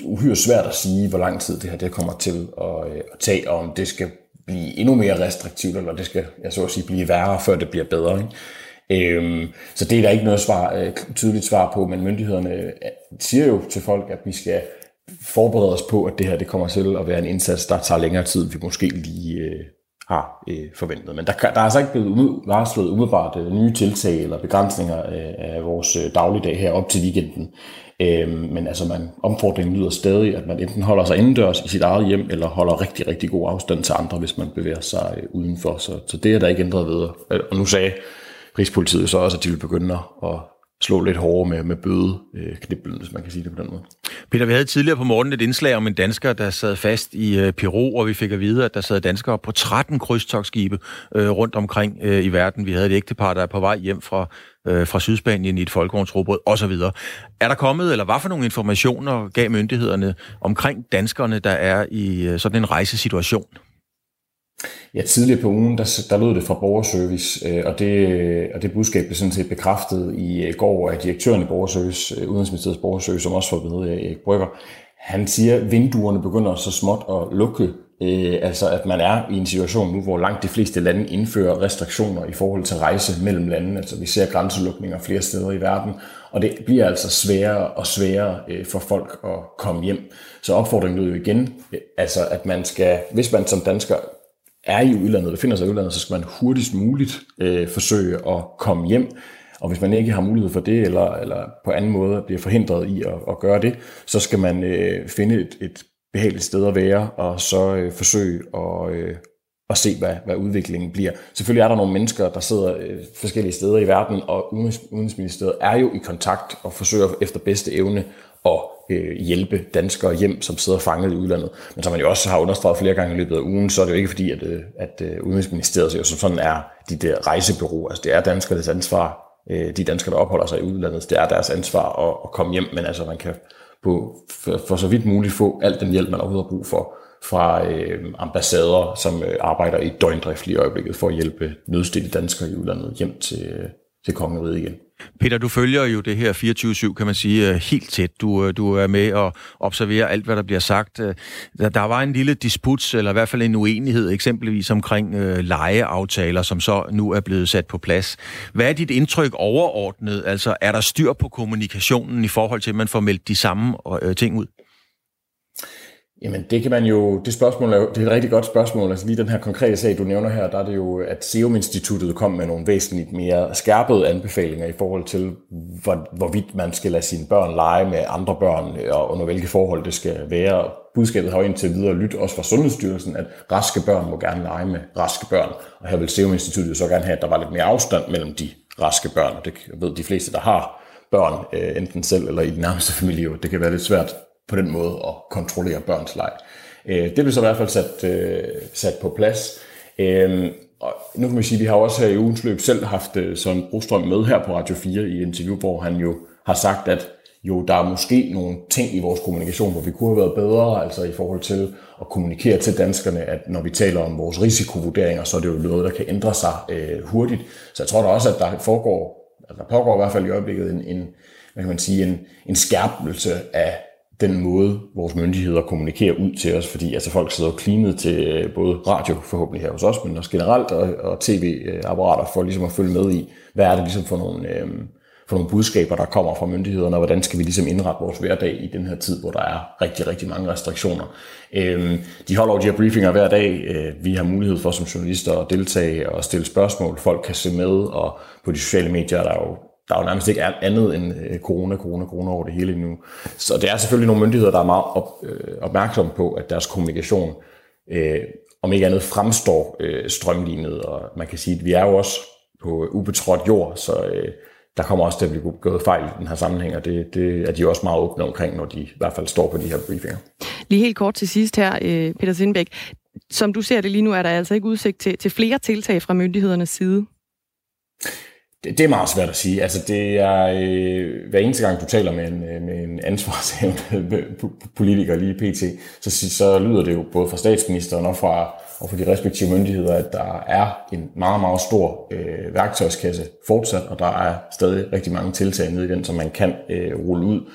uhyre svært at sige, hvor lang tid det her det kommer til at, øh, at tage, og om det skal blive endnu mere restriktivt, eller det skal, jeg så at sige, blive værre, før det bliver bedre. Ikke? Øhm, så det er der ikke noget svar, øh, tydeligt svar på, men myndighederne øh, siger jo til folk, at vi skal forberede os på, at det her det kommer til at være en indsats, der tager længere tid, end vi måske lige øh, har øh, forventet. Men der, der er altså ikke blevet varslet umiddelbart øh, nye tiltag eller begrænsninger øh, af vores øh, dagligdag her op til weekenden. Øh, men altså man, omfordringen lyder stadig, at man enten holder sig indendørs i sit eget hjem, eller holder rigtig, rigtig god afstand til andre, hvis man bevæger sig øh, udenfor. Så, så det er der ikke ændret ved. Øh, og nu sagde Rigspolitiet så også, at de vil begynde at slå lidt hårdere med, med bøde øh, hvis man kan sige det på den måde. Peter, vi havde tidligere på morgenen et indslag om en dansker, der sad fast i Peru, og vi fik at vide, at der sad danskere på 13 krydstogsskibe øh, rundt omkring øh, i verden. Vi havde et ægtepar, der er på vej hjem fra, øh, fra Sydspanien i et folkevognsrobrød osv. Er der kommet, eller hvad for nogle informationer gav myndighederne omkring danskerne, der er i øh, sådan en rejsesituation? Ja, tidligere på ugen, der, der lød det fra Borgerservice, øh, og, det, øh, og det budskab blev sådan set bekræftet i øh, går af direktøren i Borgerservice, øh, Udenrigsministeriets Borgerservice, som også får ved Erik Brygger. Han siger, at vinduerne begynder så småt at lukke, øh, altså at man er i en situation nu, hvor langt de fleste lande indfører restriktioner i forhold til rejse mellem lande. Altså vi ser grænselukninger flere steder i verden, og det bliver altså sværere og sværere øh, for folk at komme hjem. Så opfordringen lyder jo igen, øh, altså at man skal, hvis man som dansker er i udlandet, befinder sig i udlandet, så skal man hurtigst muligt øh, forsøge at komme hjem. Og hvis man ikke har mulighed for det, eller, eller på anden måde bliver forhindret i at, at gøre det, så skal man øh, finde et, et behageligt sted at være, og så øh, forsøge at, øh, at se, hvad, hvad udviklingen bliver. Selvfølgelig er der nogle mennesker, der sidder øh, forskellige steder i verden, og Udenrigsministeriet er jo i kontakt og forsøger efter bedste evne at øh, hjælpe danskere hjem, som sidder fanget i udlandet. Men som man jo også har understreget flere gange i løbet af ugen, så er det jo ikke fordi, at, øh, at øh, Udenrigsministeriet jo som sådan er de der rejsebureau. Altså det er danskernes ansvar, øh, de danskere, der opholder sig i udlandet, det er deres ansvar at, at komme hjem, men altså man kan på, for, for så vidt muligt få alt den hjælp, man overhovedet har brug for fra øh, ambassader, som øh, arbejder i døgndrift i øjeblikket for at hjælpe nødstille danskere i udlandet hjem til, øh, til kongeriget igen. Peter, du følger jo det her 24-7, kan man sige, øh, helt tæt. Du, øh, du er med og observerer alt, hvad der bliver sagt. Øh, der, der var en lille disput, eller i hvert fald en uenighed, eksempelvis omkring øh, lejeaftaler, som så nu er blevet sat på plads. Hvad er dit indtryk overordnet? Altså, er der styr på kommunikationen i forhold til, at man får meldt de samme øh, ting ud? Jamen det kan man jo, det spørgsmål er jo, det er et rigtig godt spørgsmål. Altså lige den her konkrete sag, du nævner her, der er det jo, at Serum Instituttet kom med nogle væsentligt mere skærpede anbefalinger i forhold til, hvor, hvorvidt man skal lade sine børn lege med andre børn, og under hvilke forhold det skal være. Budskabet har jo indtil videre lyttet også fra Sundhedsstyrelsen, at raske børn må gerne lege med raske børn. Og her vil Serum Instituttet så gerne have, at der var lidt mere afstand mellem de raske børn. Det ved de fleste, der har børn, øh, enten selv eller i den nærmeste familie, det kan være lidt svært på den måde at kontrollere børns leg. Øh, det blev så i hvert fald sat, øh, sat på plads. Øh, og nu kan man sige, at vi har også her i ugens løb selv haft øh, Søren Brostrøm med her på Radio 4 i interview, hvor han jo har sagt, at jo, der er måske nogle ting i vores kommunikation, hvor vi kunne have været bedre, altså i forhold til at kommunikere til danskerne, at når vi taler om vores risikovurderinger, så er det jo noget, der kan ændre sig øh, hurtigt. Så jeg tror da også, at der foregår, altså der pågår i hvert fald i øjeblikket en, en hvad kan man sige, en, en skærpelse af den måde, vores myndigheder kommunikerer ud til os, fordi altså, folk sidder jo klinet til øh, både radio forhåbentlig her hos os, men også generelt, og, og tv-apparater for ligesom at følge med i, hvad er det ligesom for nogle, øh, for nogle budskaber, der kommer fra myndighederne, og hvordan skal vi ligesom indrette vores hverdag i den her tid, hvor der er rigtig, rigtig mange restriktioner. Øh, de holder jo de her briefinger hver dag. Øh, vi har mulighed for som journalister at deltage og stille spørgsmål. Folk kan se med, og på de sociale medier der er jo der er jo nærmest ikke andet end øh, corona, corona, corona over det hele nu. Så det er selvfølgelig nogle myndigheder, der er meget op, øh, opmærksomme på, at deres kommunikation, øh, om ikke andet, fremstår øh, strømlignet. Og man kan sige, at vi er jo også på ubetrådt jord, så øh, der kommer også til at blive gået fejl i den her sammenhæng, og det, det er de også meget åbne omkring, når de i hvert fald står på de her briefinger. Lige helt kort til sidst her, øh, Peter Sindbæk. Som du ser det lige nu, er der altså ikke udsigt til, til flere tiltag fra myndighedernes side? Det, det er meget svært at sige. Altså, det er, øh, hver eneste gang, du taler med en, øh, med en ansvarshævende politiker lige pt., så, så lyder det jo både fra statsministeren og fra, og fra de respektive myndigheder, at der er en meget, meget stor øh, værktøjskasse fortsat, og der er stadig rigtig mange tiltag nede i den, som man kan øh, rulle ud.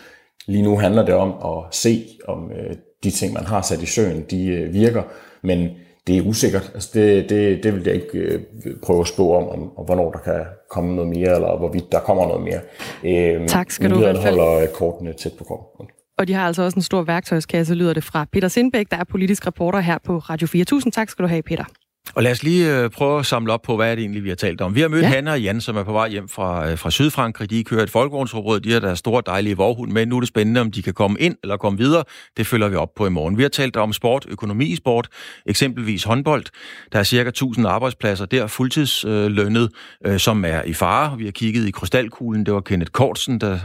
Lige nu handler det om at se, om øh, de ting, man har sat i søen, de øh, virker, men det er usikkert. Altså det, det, det vil jeg ikke øh, prøve at spå om, om, om, hvornår der kan komme noget mere, eller hvorvidt der kommer noget mere. Øh, tak skal du fald. holder kortene tæt på kroppen. Og de har altså også en stor værktøjskasse, lyder det fra Peter Sindbæk, der er politisk reporter her på Radio 4. Tusind tak skal du have, Peter. Og lad os lige øh, prøve at samle op på, hvad er det egentlig, vi har talt om. Vi har mødt ja. Hanna og Jan, som er på vej hjem fra, øh, fra Sydfrankrig. De kører et folkevognsforbrød. De har deres store, dejlige vorhund med. Nu er det spændende, om de kan komme ind eller komme videre. Det følger vi op på i morgen. Vi har talt om sport, økonomi i sport, eksempelvis håndbold. Der er cirka 1000 arbejdspladser der, fuldtidslønnet, øh, som er i fare. Vi har kigget i krystalkuglen. Det var Kenneth Kortsen, der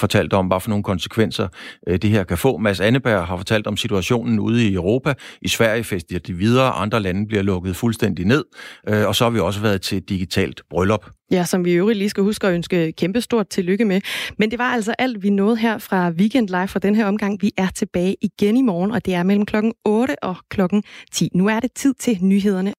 fortalte om, hvad for nogle konsekvenser øh, det her kan få. Mads Anneberg har fortalt om situationen ude i Europa. I Sverige fester de videre, andre lande bliver lukket fuldstændig ned. Øh, og så har vi også været til digitalt bryllup. Ja, som vi i øvrigt lige skal huske at ønske kæmpestort tillykke med. Men det var altså alt, vi nåede her fra Weekend Live for den her omgang. Vi er tilbage igen i morgen, og det er mellem klokken 8 og klokken 10. Nu er det tid til nyhederne